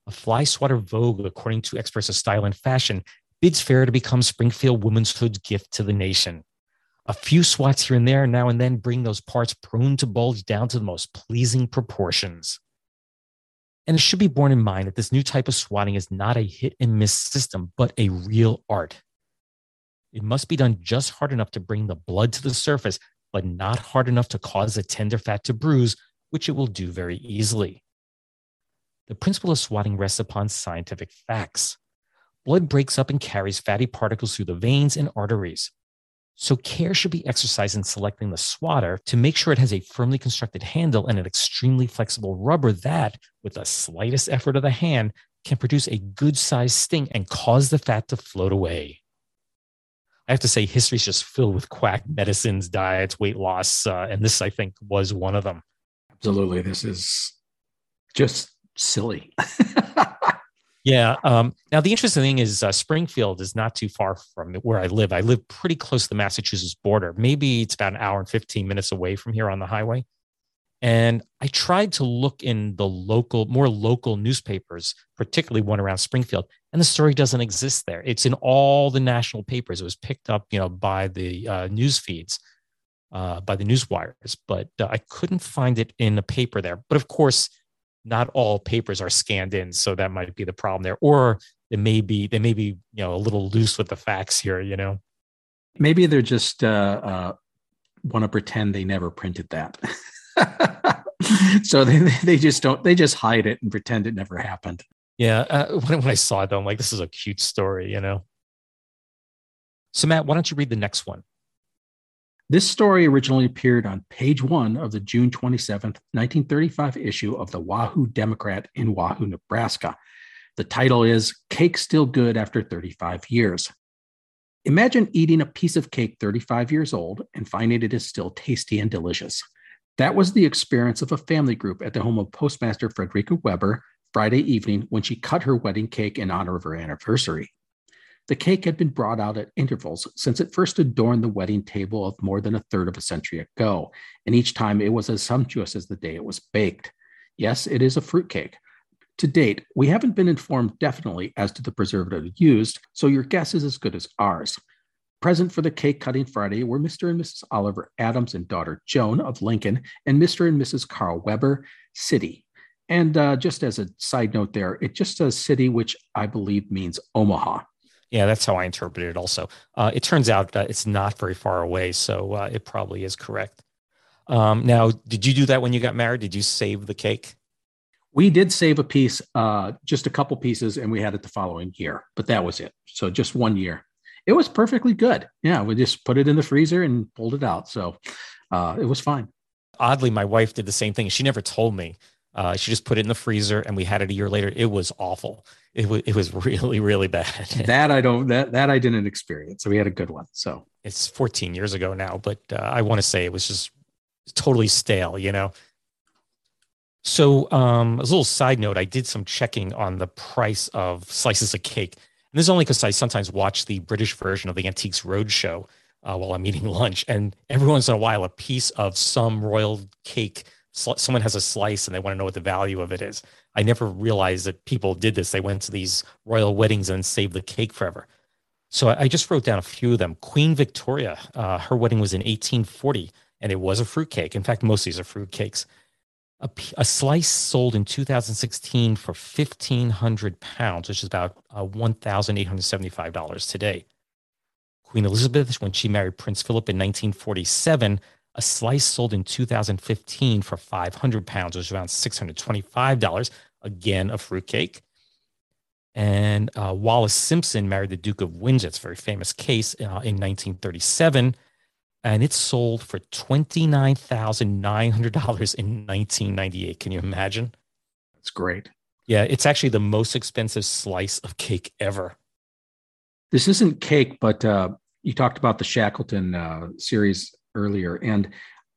A fly swatter vogue, according to experts of style and fashion, bids fair to become Springfield womanhood's gift to the nation. A few swats here and there now and then bring those parts prone to bulge down to the most pleasing proportions. And it should be borne in mind that this new type of swatting is not a hit and miss system, but a real art. It must be done just hard enough to bring the blood to the surface, but not hard enough to cause the tender fat to bruise, which it will do very easily. The principle of swatting rests upon scientific facts. Blood breaks up and carries fatty particles through the veins and arteries. So, care should be exercised in selecting the swatter to make sure it has a firmly constructed handle and an extremely flexible rubber that, with the slightest effort of the hand, can produce a good sized sting and cause the fat to float away. I have to say, history is just filled with quack medicines, diets, weight loss, uh, and this, I think, was one of them. Absolutely, this is just silly. yeah. Um, now, the interesting thing is, uh, Springfield is not too far from where I live. I live pretty close to the Massachusetts border. Maybe it's about an hour and 15 minutes away from here on the highway. And I tried to look in the local, more local newspapers, particularly one around Springfield, and the story doesn't exist there. It's in all the national papers. It was picked up, you know, by the uh, news feeds, uh, by the news wires, but uh, I couldn't find it in a paper there. But of course, not all papers are scanned in, so that might be the problem there. Or it may be they may be, you know, a little loose with the facts here. You know, maybe they're just uh, uh, want to pretend they never printed that. so they, they just don't they just hide it and pretend it never happened yeah uh, when, when i saw it though i'm like this is a cute story you know so matt why don't you read the next one this story originally appeared on page one of the June 27, 1935 issue of the Wahoo Democrat in Wahoo, Nebraska. The title is Cake Still Good After 35 Years. Imagine eating a piece of cake 35 years old and finding it is still tasty and delicious. That was the experience of a family group at the home of Postmaster Frederica Weber Friday evening when she cut her wedding cake in honor of her anniversary. The cake had been brought out at intervals since it first adorned the wedding table of more than a third of a century ago, and each time it was as sumptuous as the day it was baked. Yes, it is a fruit cake. To date, we haven't been informed definitely as to the preservative used, so your guess is as good as ours. Present for the cake cutting Friday were Mr. and Mrs. Oliver Adams and daughter Joan of Lincoln, and Mr. and Mrs. Carl Weber, City. And uh, just as a side note, there, it just says city, which I believe means Omaha. Yeah, that's how I interpreted it also. Uh, it turns out that it's not very far away, so uh, it probably is correct. Um, now, did you do that when you got married? Did you save the cake? We did save a piece, uh, just a couple pieces, and we had it the following year, but that was it. So just one year. It was perfectly good. Yeah, we just put it in the freezer and pulled it out. So uh, it was fine. Oddly, my wife did the same thing. She never told me. Uh, she just put it in the freezer, and we had it a year later. It was awful. It was it was really really bad. that I don't that that I didn't experience. So we had a good one. So it's 14 years ago now, but uh, I want to say it was just totally stale. You know. So um, as a little side note, I did some checking on the price of slices of cake, and this is only because I sometimes watch the British version of the Antiques Roadshow uh, while I'm eating lunch, and every once in a while, a piece of some royal cake someone has a slice and they want to know what the value of it is. I never realized that people did this. They went to these royal weddings and saved the cake forever. So I just wrote down a few of them. Queen Victoria, uh, her wedding was in 1840, and it was a fruit cake. In fact, most of these are fruit cakes. A, a slice sold in 2016 for 1,500 pounds, which is about uh, $1,875 today. Queen Elizabeth, when she married Prince Philip in 1947, a slice sold in 2015 for 500 pounds, which is around $625. Again, a fruitcake. And uh, Wallis Simpson married the Duke of Windsor. It's a very famous case uh, in 1937. And it sold for $29,900 in 1998. Can you imagine? That's great. Yeah, it's actually the most expensive slice of cake ever. This isn't cake, but uh, you talked about the Shackleton uh, series earlier. And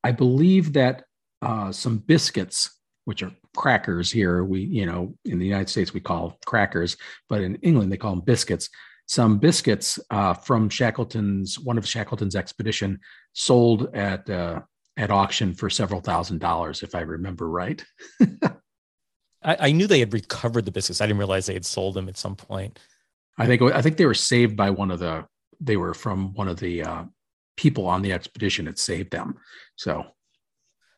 I believe that uh, some biscuits, which are crackers here, we, you know, in the United States, we call crackers, but in England, they call them biscuits. Some biscuits uh, from Shackleton's, one of Shackleton's expedition sold at, uh, at auction for several thousand dollars, if I remember right. I, I, knew they had recovered the biscuits. I didn't realize they had sold them at some point. I think I think they were saved by one of the. They were from one of the uh, people on the expedition had saved them. So,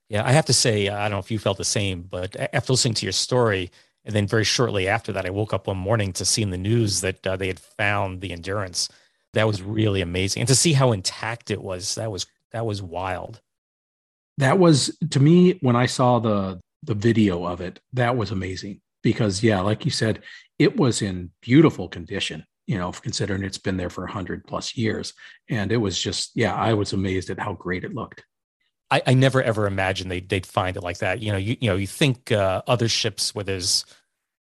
yeah, I have to say, I don't know if you felt the same, but after listening to your story, and then very shortly after that, I woke up one morning to see in the news that uh, they had found the Endurance. That was really amazing, and to see how intact it was, that was that was wild. That was to me when I saw the the video of it. That was amazing because, yeah, like you said, it was in beautiful condition you know, considering it's been there for 100 plus years. And it was just, yeah, I was amazed at how great it looked. I, I never ever imagined they'd, they'd find it like that. You know, you, you know, you think uh, other ships where there's,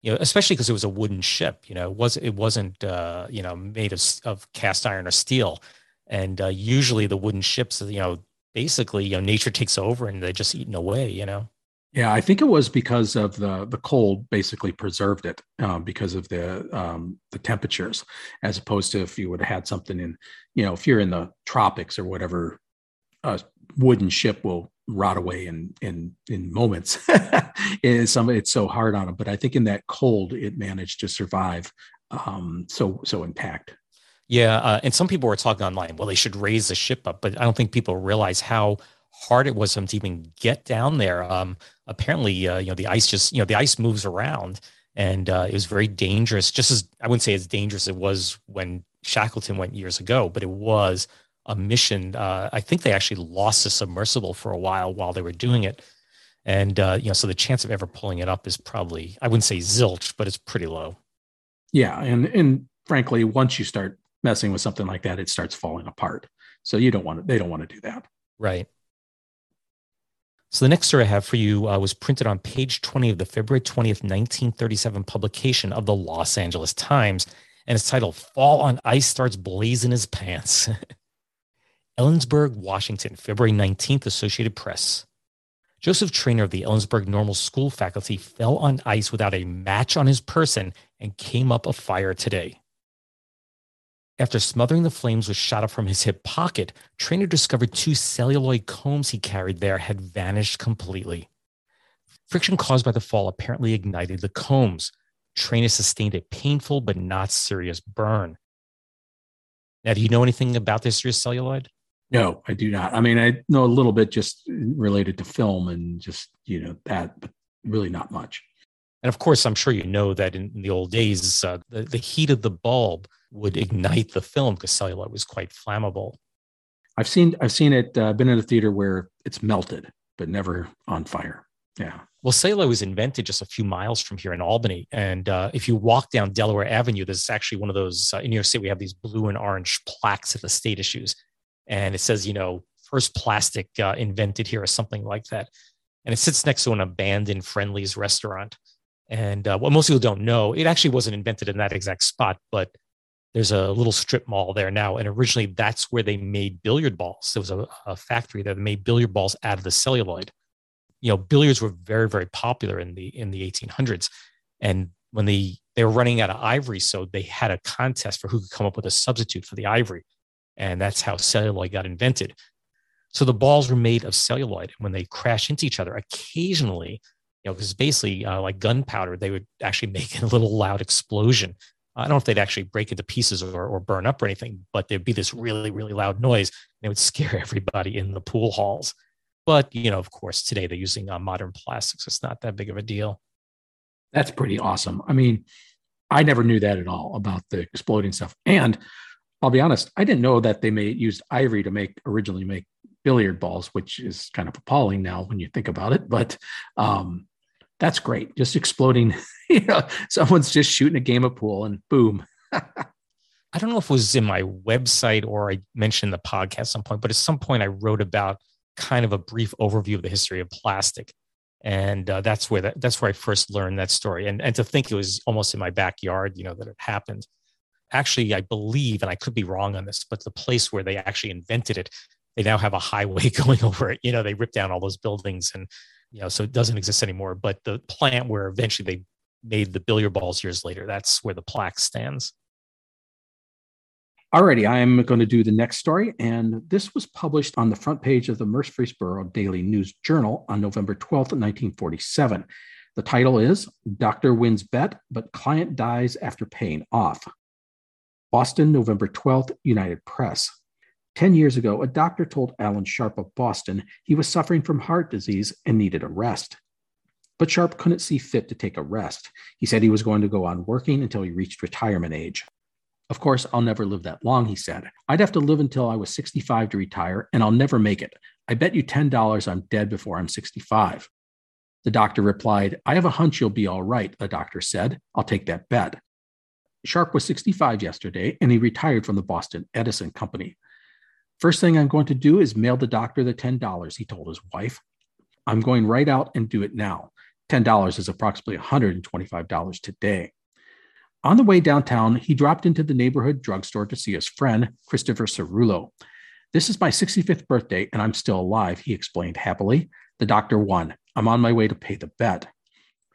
you know, especially because it was a wooden ship, you know, it was, it wasn't, uh, you know, made of, of cast iron or steel. And uh, usually the wooden ships, you know, basically, you know, nature takes over and they're just eaten away, you know? Yeah, I think it was because of the the cold basically preserved it uh, because of the um, the temperatures, as opposed to if you would have had something in, you know, if you're in the tropics or whatever, a wooden ship will rot away in in in moments. it's some it's so hard on them, but I think in that cold it managed to survive um, so so intact. Yeah, uh, and some people were talking online. Well, they should raise the ship up, but I don't think people realize how hard it was for them to even get down there. Um, apparently, uh, you know, the ice just, you know, the ice moves around and uh, it was very dangerous. Just as I wouldn't say as dangerous as it was when Shackleton went years ago, but it was a mission. Uh, I think they actually lost the submersible for a while while they were doing it. And, uh, you know, so the chance of ever pulling it up is probably, I wouldn't say zilch, but it's pretty low. Yeah. And, and frankly, once you start messing with something like that, it starts falling apart. So you don't want to, they don't want to do that. Right. So the next story I have for you uh, was printed on page 20 of the February 20th, 1937 publication of the Los Angeles Times, and it's titled Fall on Ice Starts Blazing His Pants. Ellensburg, Washington, February 19th, Associated Press. Joseph Trainer of the Ellensburg Normal School faculty fell on ice without a match on his person and came up a fire today. After smothering the flames with shot up from his hip pocket, Trainer discovered two celluloid combs he carried there had vanished completely. Friction caused by the fall apparently ignited the combs. Trainer sustained a painful but not serious burn. Now, do you know anything about this history of celluloid? No, I do not. I mean, I know a little bit just related to film and just, you know, that, but really not much. And of course, I'm sure you know that in, in the old days, uh, the, the heat of the bulb would ignite the film because celluloid was quite flammable. I've seen I've seen it. Uh, been in a theater where it's melted, but never on fire. Yeah. Well, celluloid was invented just a few miles from here in Albany, and uh, if you walk down Delaware Avenue, there's actually one of those uh, in New York City. We have these blue and orange plaques at the state issues, and it says, you know, first plastic uh, invented here or something like that. And it sits next to an abandoned Friendly's restaurant. And uh, what most people don't know, it actually wasn't invented in that exact spot, but there's a little strip mall there now. And originally, that's where they made billiard balls. There was a, a factory that made billiard balls out of the celluloid. You know, billiards were very, very popular in the in the 1800s, and when they they were running out of ivory, so they had a contest for who could come up with a substitute for the ivory, and that's how celluloid got invented. So the balls were made of celluloid, and when they crash into each other, occasionally, you know, because basically uh, like gunpowder, they would actually make a little loud explosion I don't know if they'd actually break into pieces or, or burn up or anything, but there'd be this really, really loud noise and it would scare everybody in the pool halls. But, you know, of course, today they're using uh, modern plastics. It's not that big of a deal. That's pretty awesome. I mean, I never knew that at all about the exploding stuff. And I'll be honest, I didn't know that they made used ivory to make originally make billiard balls, which is kind of appalling now when you think about it. But um, that's great. Just exploding, you know, someone's just shooting a game of pool and boom. I don't know if it was in my website or I mentioned the podcast at some point, but at some point I wrote about kind of a brief overview of the history of plastic. And uh, that's where that, that's where I first learned that story. And, and to think it was almost in my backyard, you know, that it happened. Actually, I believe, and I could be wrong on this, but the place where they actually invented it, they now have a highway going over it. You know, they ripped down all those buildings and you know, so it doesn't exist anymore. But the plant where eventually they made the billiard balls years later, that's where the plaque stands. Alrighty, I'm going to do the next story, and this was published on the front page of the Murfreesboro Daily News Journal on November 12th, 1947. The title is Doctor Wins Bet, but Client Dies After Paying Off. Boston, November 12th, United Press. 10 years ago, a doctor told Alan Sharp of Boston he was suffering from heart disease and needed a rest. But Sharp couldn't see fit to take a rest. He said he was going to go on working until he reached retirement age. Of course, I'll never live that long, he said. I'd have to live until I was 65 to retire, and I'll never make it. I bet you $10 I'm dead before I'm 65. The doctor replied, I have a hunch you'll be all right, the doctor said. I'll take that bet. Sharp was 65 yesterday, and he retired from the Boston Edison Company. First thing I'm going to do is mail the doctor the $10, he told his wife. I'm going right out and do it now. $10 is approximately $125 today. On the way downtown, he dropped into the neighborhood drugstore to see his friend, Christopher Cerullo. This is my 65th birthday and I'm still alive, he explained happily. The doctor won. I'm on my way to pay the bet.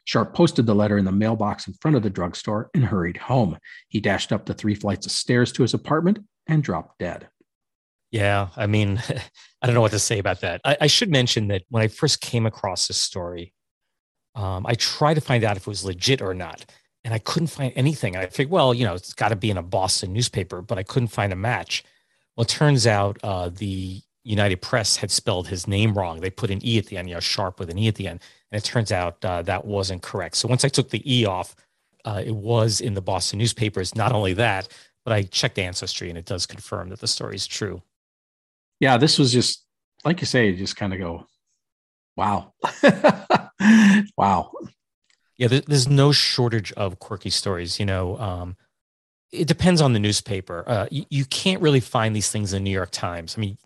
Sharp posted the letter in the mailbox in front of the drugstore and hurried home. He dashed up the three flights of stairs to his apartment and dropped dead. Yeah, I mean, I don't know what to say about that. I, I should mention that when I first came across this story, um, I tried to find out if it was legit or not, and I couldn't find anything. I figured, well, you know, it's got to be in a Boston newspaper, but I couldn't find a match. Well, it turns out uh, the United Press had spelled his name wrong. They put an E at the end, you know, sharp with an E at the end. And it turns out uh, that wasn't correct. So once I took the E off, uh, it was in the Boston newspapers. Not only that, but I checked Ancestry and it does confirm that the story is true yeah, this was just like you say, just kind of go, wow, wow. Yeah, there's no shortage of quirky stories. You know, um, it depends on the newspaper. Uh, you, you can't really find these things in the New York Times. I mean,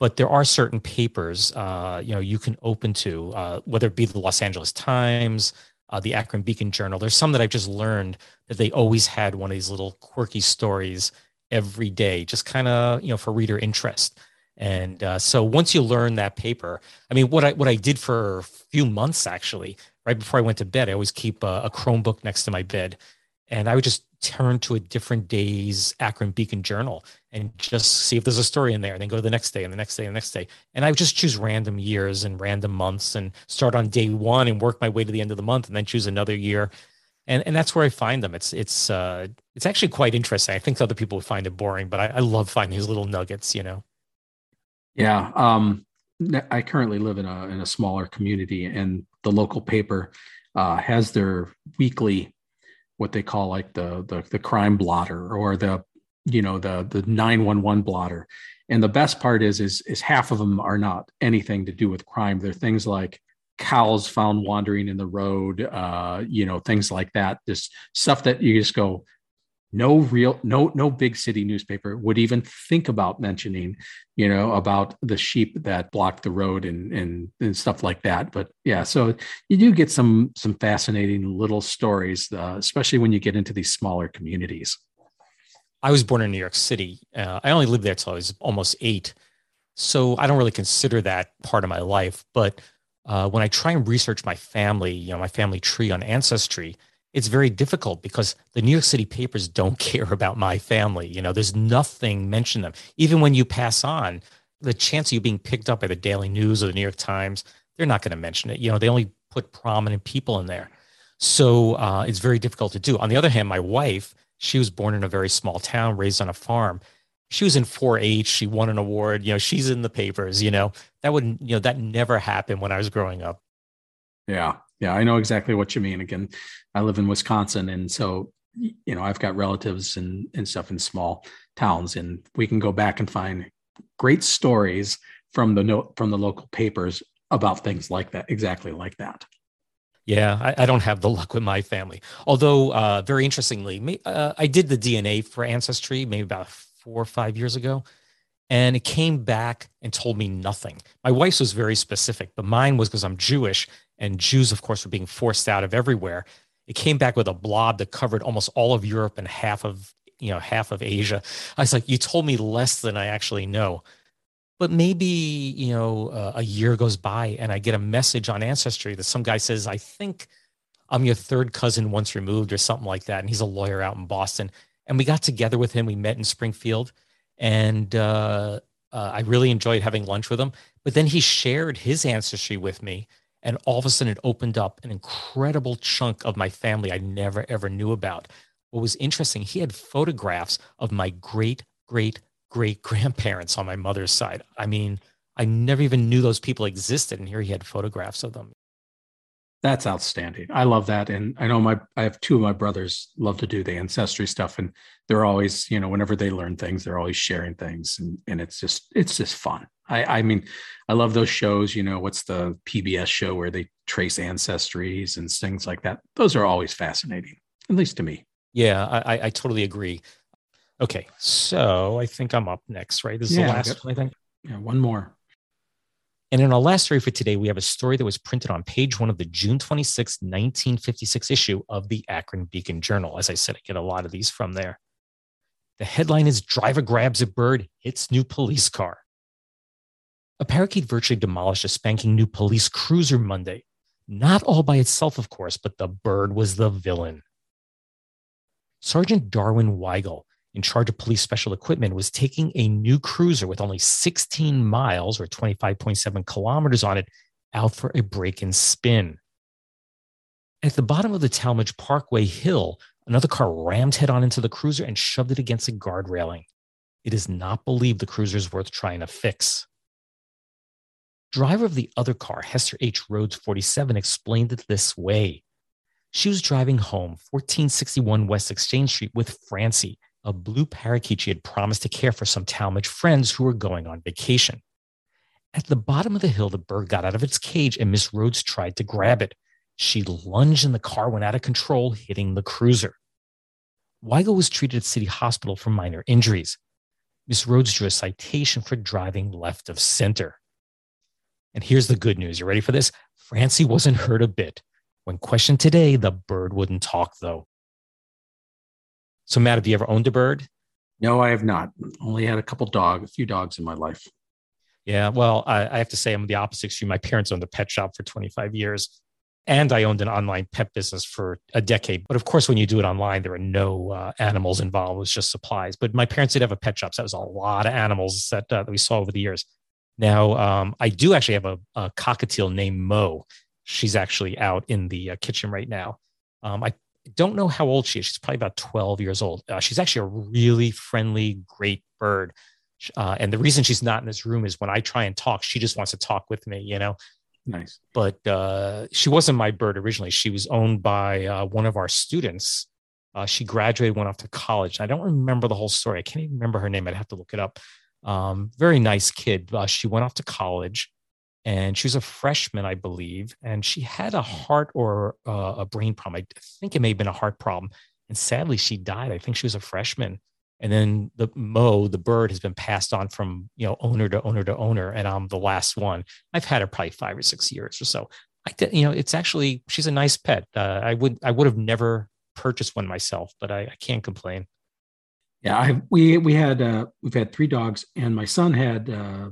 but there are certain papers, uh, you know, you can open to, uh, whether it be the Los Angeles Times, uh, the Akron Beacon Journal. There's some that I've just learned that they always had one of these little quirky stories every day, just kind of, you know, for reader interest. And uh, so once you learn that paper, I mean, what I what I did for a few months actually, right before I went to bed, I always keep a, a Chromebook next to my bed, and I would just turn to a different day's Akron Beacon Journal and just see if there's a story in there, and then go to the next day and the next day and the next day. And I would just choose random years and random months and start on day one and work my way to the end of the month and then choose another year. And and that's where I find them. It's it's uh it's actually quite interesting. I think other people would find it boring, but I, I love finding these little nuggets, you know. Yeah. Um I currently live in a in a smaller community and the local paper uh, has their weekly what they call like the the, the crime blotter or the you know the the 911 blotter and the best part is is is half of them are not anything to do with crime they're things like cows found wandering in the road uh you know things like that just stuff that you just go no real no no big city newspaper would even think about mentioning you know about the sheep that blocked the road and and, and stuff like that. But yeah so you do get some some fascinating little stories uh, especially when you get into these smaller communities. I was born in new york city. Uh, i only lived there till i was almost eight. So i don't really consider that part of my life. But uh, when i try and research my family you know my family tree on ancestry it's very difficult because the New York City papers don't care about my family. You know, there's nothing mention them. Even when you pass on, the chance of you being picked up by the Daily News or the New York Times, they're not going to mention it. You know, they only put prominent people in there. So uh, it's very difficult to do. On the other hand, my wife, she was born in a very small town, raised on a farm. She was in 4-H. She won an award. You know, she's in the papers. You know, that wouldn't. you know that never happened when I was growing up. Yeah, yeah, I know exactly what you mean. Again, I live in Wisconsin, and so you know I've got relatives and and stuff in small towns, and we can go back and find great stories from the note from the local papers about things like that, exactly like that. Yeah, I, I, don't have the luck with my family. Although, uh, very interestingly, uh, I did the DNA for Ancestry maybe about four or five years ago, and it came back and told me nothing. My wife's was very specific, but mine was because I'm Jewish and Jews, of course, were being forced out of everywhere. It came back with a blob that covered almost all of Europe and half of you know half of Asia. I was like, you told me less than I actually know. But maybe you know uh, a year goes by and I get a message on Ancestry that some guy says, I think I'm your third cousin once removed or something like that, and he's a lawyer out in Boston. And we got together with him. We met in Springfield, and uh, uh, I really enjoyed having lunch with him. But then he shared his ancestry with me and all of a sudden, it opened up an incredible chunk of my family I never ever knew about. What was interesting, he had photographs of my great, great, great grandparents on my mother's side. I mean, I never even knew those people existed. And here he had photographs of them. That's outstanding. I love that. And I know my I have two of my brothers love to do the ancestry stuff. And they're always, you know, whenever they learn things, they're always sharing things. And and it's just it's just fun. I, I mean, I love those shows. You know, what's the PBS show where they trace ancestries and things like that? Those are always fascinating, at least to me. Yeah, I, I totally agree. Okay, so I think I'm up next, right? This is yeah, the last one, I think. Yeah, one more. And in our last story for today, we have a story that was printed on page one of the June 26, 1956 issue of the Akron Beacon Journal. As I said, I get a lot of these from there. The headline is Driver Grabs a Bird, Hits New Police Car. A parakeet virtually demolished a spanking new police cruiser Monday. Not all by itself, of course, but the bird was the villain. Sergeant Darwin Weigel, in charge of police special equipment, was taking a new cruiser with only 16 miles or 25.7 kilometers on it out for a break and spin. At the bottom of the Tallmadge Parkway Hill, another car rammed head on into the cruiser and shoved it against a guard railing. It is not believed the cruiser is worth trying to fix. Driver of the other car, Hester H. Rhodes 47, explained it this way. She was driving home 1461 West Exchange Street with Francie, a blue parakeet she had promised to care for some Tallmadge friends who were going on vacation. At the bottom of the hill, the bird got out of its cage and Miss Rhodes tried to grab it. She lunged and the car went out of control, hitting the cruiser. Weigel was treated at City Hospital for minor injuries. Miss Rhodes drew a citation for driving left of center. And here's the good news. You ready for this? Francie wasn't hurt a bit. When questioned today, the bird wouldn't talk, though. So, Matt, have you ever owned a bird? No, I have not. Only had a couple dogs, a few dogs in my life. Yeah, well, I, I have to say I'm the opposite extreme. My parents owned a pet shop for 25 years, and I owned an online pet business for a decade. But of course, when you do it online, there are no uh, animals involved; it was just supplies. But my parents did have a pet shop, so that was a lot of animals that, uh, that we saw over the years. Now, um, I do actually have a, a, cockatiel named Mo. She's actually out in the uh, kitchen right now. Um, I don't know how old she is. She's probably about 12 years old. Uh, she's actually a really friendly, great bird. Uh, and the reason she's not in this room is when I try and talk, she just wants to talk with me, you know? Nice. But uh, she wasn't my bird originally. She was owned by uh, one of our students. Uh, she graduated, went off to college. I don't remember the whole story. I can't even remember her name. I'd have to look it up. Um, very nice kid. Uh, she went off to college and she was a freshman, I believe, and she had a heart or uh, a brain problem. I think it may have been a heart problem, and sadly, she died. I think she was a freshman, and then the Mo, the bird, has been passed on from you know owner to owner to owner, and I'm the last one. I've had her probably five or six years or so. I did, you know, it's actually she's a nice pet. Uh, I would I would have never purchased one myself, but I, I can't complain. Yeah, I we we had uh, we've had three dogs, and my son had uh,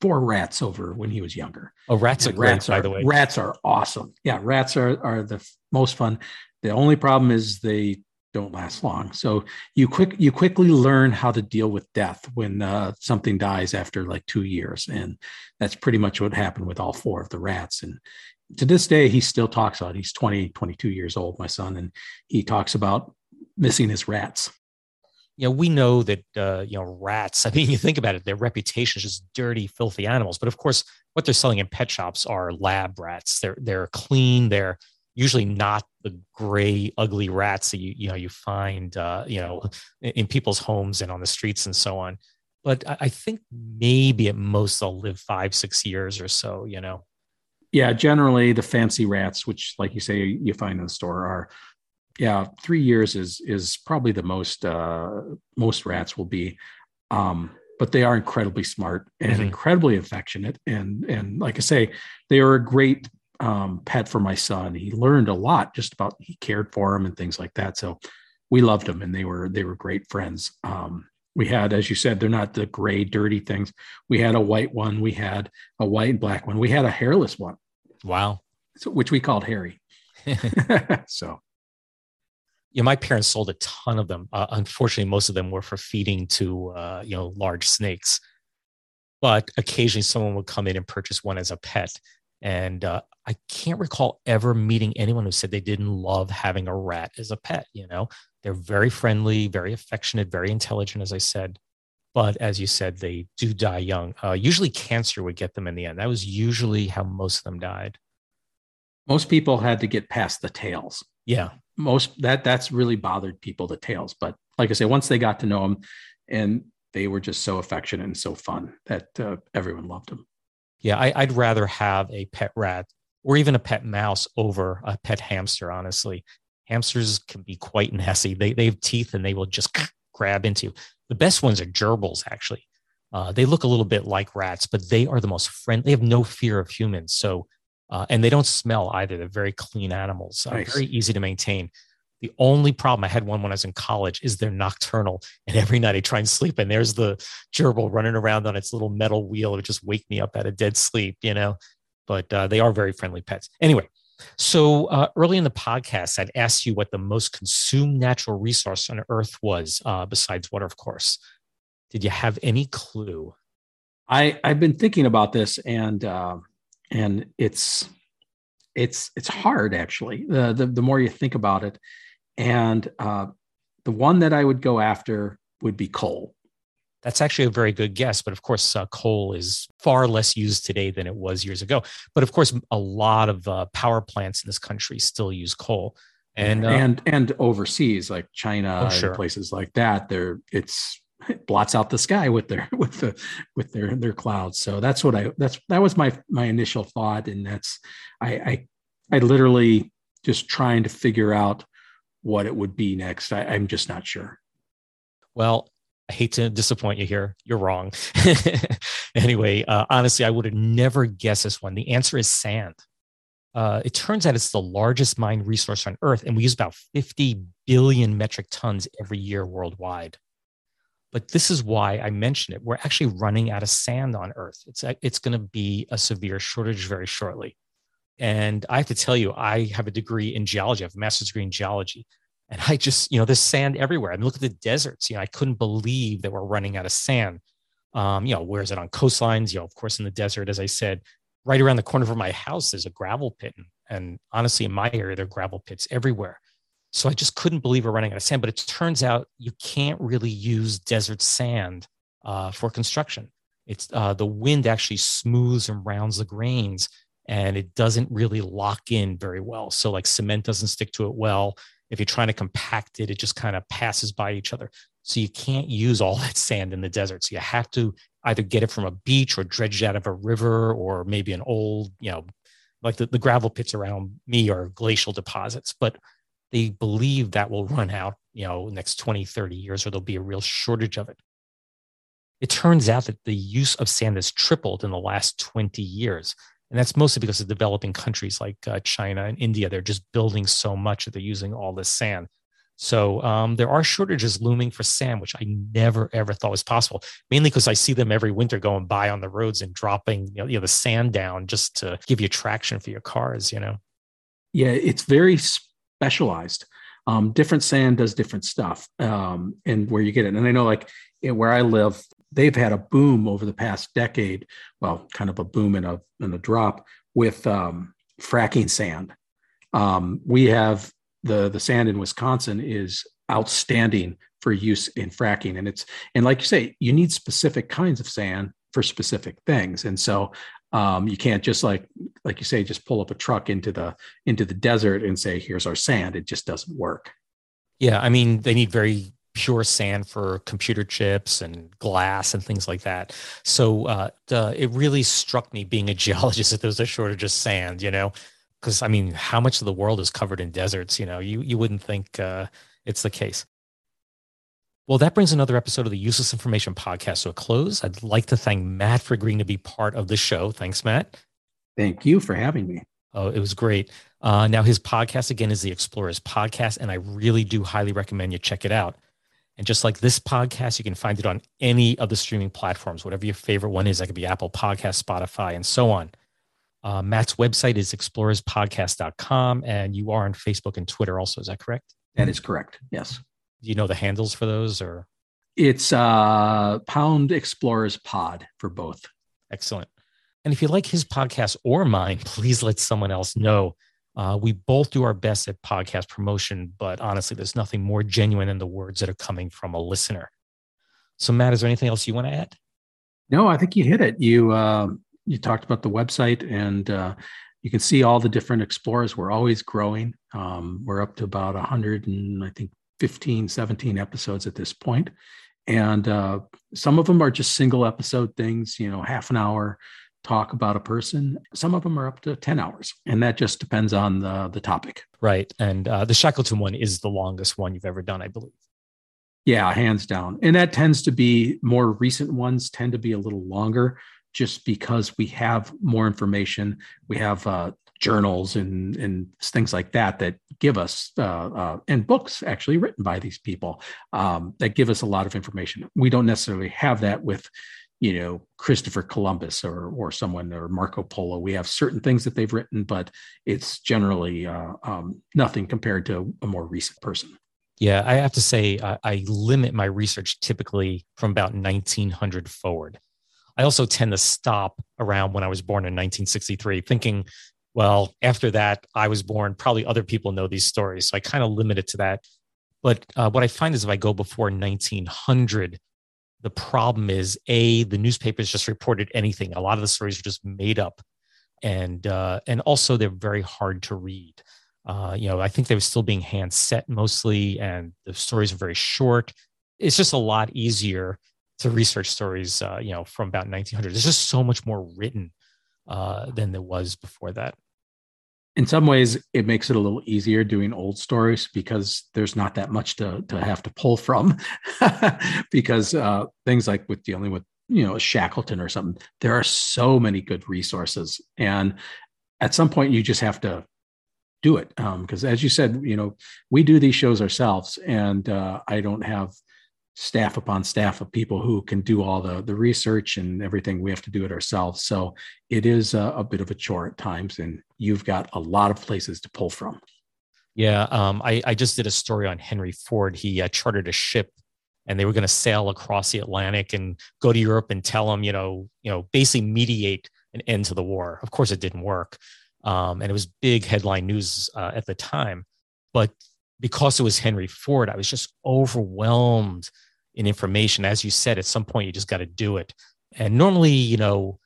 four rats over when he was younger. Oh, rats and are great, rats are, by the way. Rats are awesome. Yeah, rats are are the f- most fun. The only problem is they don't last long. So you quick you quickly learn how to deal with death when uh, something dies after like two years, and that's pretty much what happened with all four of the rats. And to this day, he still talks about. It. He's 20, 22 years old, my son, and he talks about missing his rats you know, we know that uh, you know rats. I mean, you think about it; their reputation is just dirty, filthy animals. But of course, what they're selling in pet shops are lab rats. They're they're clean. They're usually not the gray, ugly rats that you you know you find uh, you know in people's homes and on the streets and so on. But I think maybe at most they'll live five, six years or so. You know. Yeah, generally the fancy rats, which, like you say, you find in the store, are yeah, three years is is probably the most uh, most rats will be, um, but they are incredibly smart and mm-hmm. incredibly affectionate, and and like I say, they are a great um, pet for my son. He learned a lot just about he cared for him and things like that. So we loved them, and they were they were great friends. Um, we had, as you said, they're not the gray, dirty things. We had a white one. We had a white and black one. We had a hairless one. Wow. So, which we called Harry. so you know, my parents sold a ton of them. Uh, unfortunately, most of them were for feeding to uh, you know large snakes. But occasionally, someone would come in and purchase one as a pet. And uh, I can't recall ever meeting anyone who said they didn't love having a rat as a pet. You know, they're very friendly, very affectionate, very intelligent, as I said. But as you said, they do die young. Uh, usually, cancer would get them in the end. That was usually how most of them died. Most people had to get past the tails. Yeah most that that's really bothered people the tails but like i say once they got to know him and they were just so affectionate and so fun that uh, everyone loved him. Yeah I, i'd rather have a pet rat or even a pet mouse over a pet hamster honestly. Hamsters can be quite nasty they, they have teeth and they will just grab into the best ones are gerbils actually. Uh, they look a little bit like rats but they are the most friendly they have no fear of humans. So uh, and they don't smell either. They're very clean animals, uh, nice. very easy to maintain. The only problem I had one when I was in college is they're nocturnal, and every night I try and sleep, and there's the gerbil running around on its little metal wheel. It would just wake me up out of dead sleep, you know. But uh, they are very friendly pets. Anyway, so uh, early in the podcast, I'd asked you what the most consumed natural resource on Earth was, uh, besides water, of course. Did you have any clue? I I've been thinking about this, and uh, and it's it's it's hard actually the the, the more you think about it. And uh, the one that i would go after would be coal. That's actually a very good guess but of course uh, coal is far less used today than it was years ago. But of course a lot of uh, power plants in this country still use coal. And uh, and and overseas like china oh, sure. and places like that there it's blots out the sky with their with the with their their clouds so that's what i that's that was my my initial thought and that's i i, I literally just trying to figure out what it would be next I, i'm just not sure well I hate to disappoint you here. You're wrong. anyway, uh, honestly, I would have never guessed this one. The answer is sand. Uh, it turns out it's the largest mine resource on Earth, and we use about 50 billion metric tons every year worldwide. But this is why I mentioned it. We're actually running out of sand on Earth. It's, it's going to be a severe shortage very shortly. And I have to tell you, I have a degree in geology, I have a master's degree in geology. And I just, you know, there's sand everywhere. I mean, look at the deserts. You know, I couldn't believe that we're running out of sand. Um, you know, where is it on coastlines? You know, of course, in the desert, as I said, right around the corner from my house, there's a gravel pit. And honestly, in my area, there are gravel pits everywhere. So I just couldn't believe we're running out of sand. But it turns out you can't really use desert sand uh, for construction. It's uh, the wind actually smooths and rounds the grains and it doesn't really lock in very well. So, like cement doesn't stick to it well. If you're trying to compact it, it just kind of passes by each other. So, you can't use all that sand in the desert. So, you have to either get it from a beach or dredge it out of a river or maybe an old, you know, like the, the gravel pits around me are glacial deposits. But they believe that will run out, you know, next 20, 30 years, or there'll be a real shortage of it. It turns out that the use of sand has tripled in the last 20 years. And that's mostly because of developing countries like uh, China and India. They're just building so much that they're using all this sand. So um, there are shortages looming for sand, which I never ever thought was possible. Mainly because I see them every winter going by on the roads and dropping you know, you know the sand down just to give you traction for your cars. You know. Yeah, it's very specialized. Um, different sand does different stuff, um, and where you get it. And I know, like where I live, they've had a boom over the past decade. Well, kind of a boom and a and a drop with um, fracking sand. Um, we have the the sand in Wisconsin is outstanding for use in fracking, and it's and like you say, you need specific kinds of sand for specific things, and so um, you can't just like like you say just pull up a truck into the into the desert and say here's our sand. It just doesn't work. Yeah, I mean they need very pure sand for computer chips and glass and things like that. So uh, it really struck me being a geologist that there's a shortage of sand, you know, because I mean, how much of the world is covered in deserts? You know, you, you wouldn't think uh, it's the case. Well, that brings another episode of the Useless Information Podcast to a close. I'd like to thank Matt for agreeing to be part of the show. Thanks, Matt. Thank you for having me. Oh, it was great. Uh, now, his podcast again is the Explorers Podcast, and I really do highly recommend you check it out. And just like this podcast, you can find it on any of the streaming platforms, whatever your favorite one is. That could be Apple Podcast, Spotify, and so on. Uh, Matt's website is explorerspodcast.com, and you are on Facebook and Twitter also. Is that correct? That is correct. Yes. Do you know the handles for those or? It's uh, Pound Explorers Pod for both. Excellent. And if you like his podcast or mine, please let someone else know. Uh, we both do our best at podcast promotion, but honestly, there's nothing more genuine than the words that are coming from a listener. So, Matt, is there anything else you want to add? No, I think you hit it. You uh, you talked about the website, and uh, you can see all the different explorers. We're always growing. Um, we're up to about 100 and I think 15, 17 episodes at this point. And uh, some of them are just single episode things, you know, half an hour, talk about a person. Some of them are up to 10 hours, and that just depends on the, the topic. Right. And uh, the Shackleton one is the longest one you've ever done, I believe. Yeah, hands down. And that tends to be more recent ones tend to be a little longer just because we have more information. We have uh, journals and, and things like that that give us, uh, uh, and books actually written by these people um, that give us a lot of information. We don't necessarily have that with you know Christopher Columbus or or someone or Marco Polo. We have certain things that they've written, but it's generally uh, um, nothing compared to a more recent person. Yeah, I have to say I, I limit my research typically from about 1900 forward. I also tend to stop around when I was born in 1963, thinking, well, after that I was born. Probably other people know these stories, so I kind of limit it to that. But uh, what I find is if I go before 1900, the problem is a the newspapers just reported anything. A lot of the stories are just made up, and uh, and also they're very hard to read. Uh, you know, I think they were still being hand set mostly, and the stories are very short. It's just a lot easier to research stories, uh, you know, from about 1900. There's just so much more written uh, than there was before that. in some ways it makes it a little easier doing old stories because there's not that much to, to have to pull from because uh, things like with dealing with you know shackleton or something there are so many good resources and at some point you just have to do it because um, as you said you know we do these shows ourselves and uh, i don't have staff upon staff of people who can do all the the research and everything we have to do it ourselves. So it is a, a bit of a chore at times and you've got a lot of places to pull from. Yeah um, I, I just did a story on henry ford. He uh, chartered a ship and they were going to sail across the atlantic and go to europe and tell them you know you know basically mediate an end to the war. Of course it didn't work. Um, and it was big headline news uh, at the time. But because it was Henry Ford, I was just overwhelmed in information. As you said, at some point you just got to do it. And normally, you know,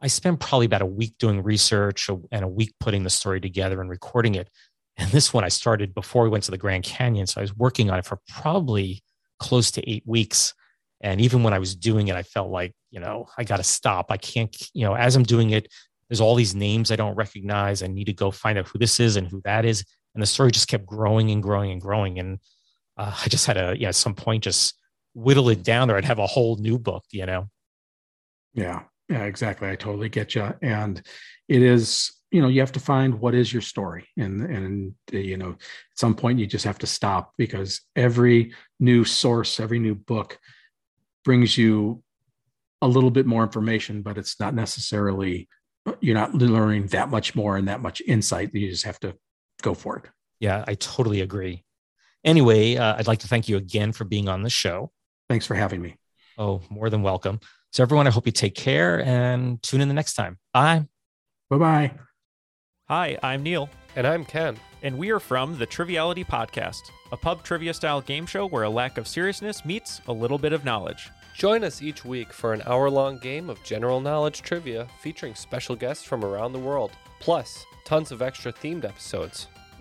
I spent probably about a week doing research and a week putting the story together and recording it. And this one I started before we went to the Grand Canyon. So I was working on it for probably close to eight weeks. And even when I was doing it, I felt like, you know, I got to stop. I can't, you know, as I'm doing it, there's all these names I don't recognize. I need to go find out who this is and who that is. And the story just kept growing and growing and growing. And uh, I just had to, yeah, at some point just whittle it down or I'd have a whole new book, you know? Yeah. Yeah, exactly. I totally get you. And it is, you know, you have to find what is your story. And, and, uh, you know, at some point you just have to stop because every new source, every new book brings you a little bit more information, but it's not necessarily you're not learning that much more and that much insight. You just have to go for it. Yeah, I totally agree. Anyway, uh, I'd like to thank you again for being on the show. Thanks for having me. Oh, more than welcome. So, everyone, I hope you take care and tune in the next time. Bye. Bye bye. Hi, I'm Neil. And I'm Ken. And we are from the Triviality Podcast, a pub trivia style game show where a lack of seriousness meets a little bit of knowledge. Join us each week for an hour long game of general knowledge trivia featuring special guests from around the world, plus tons of extra themed episodes.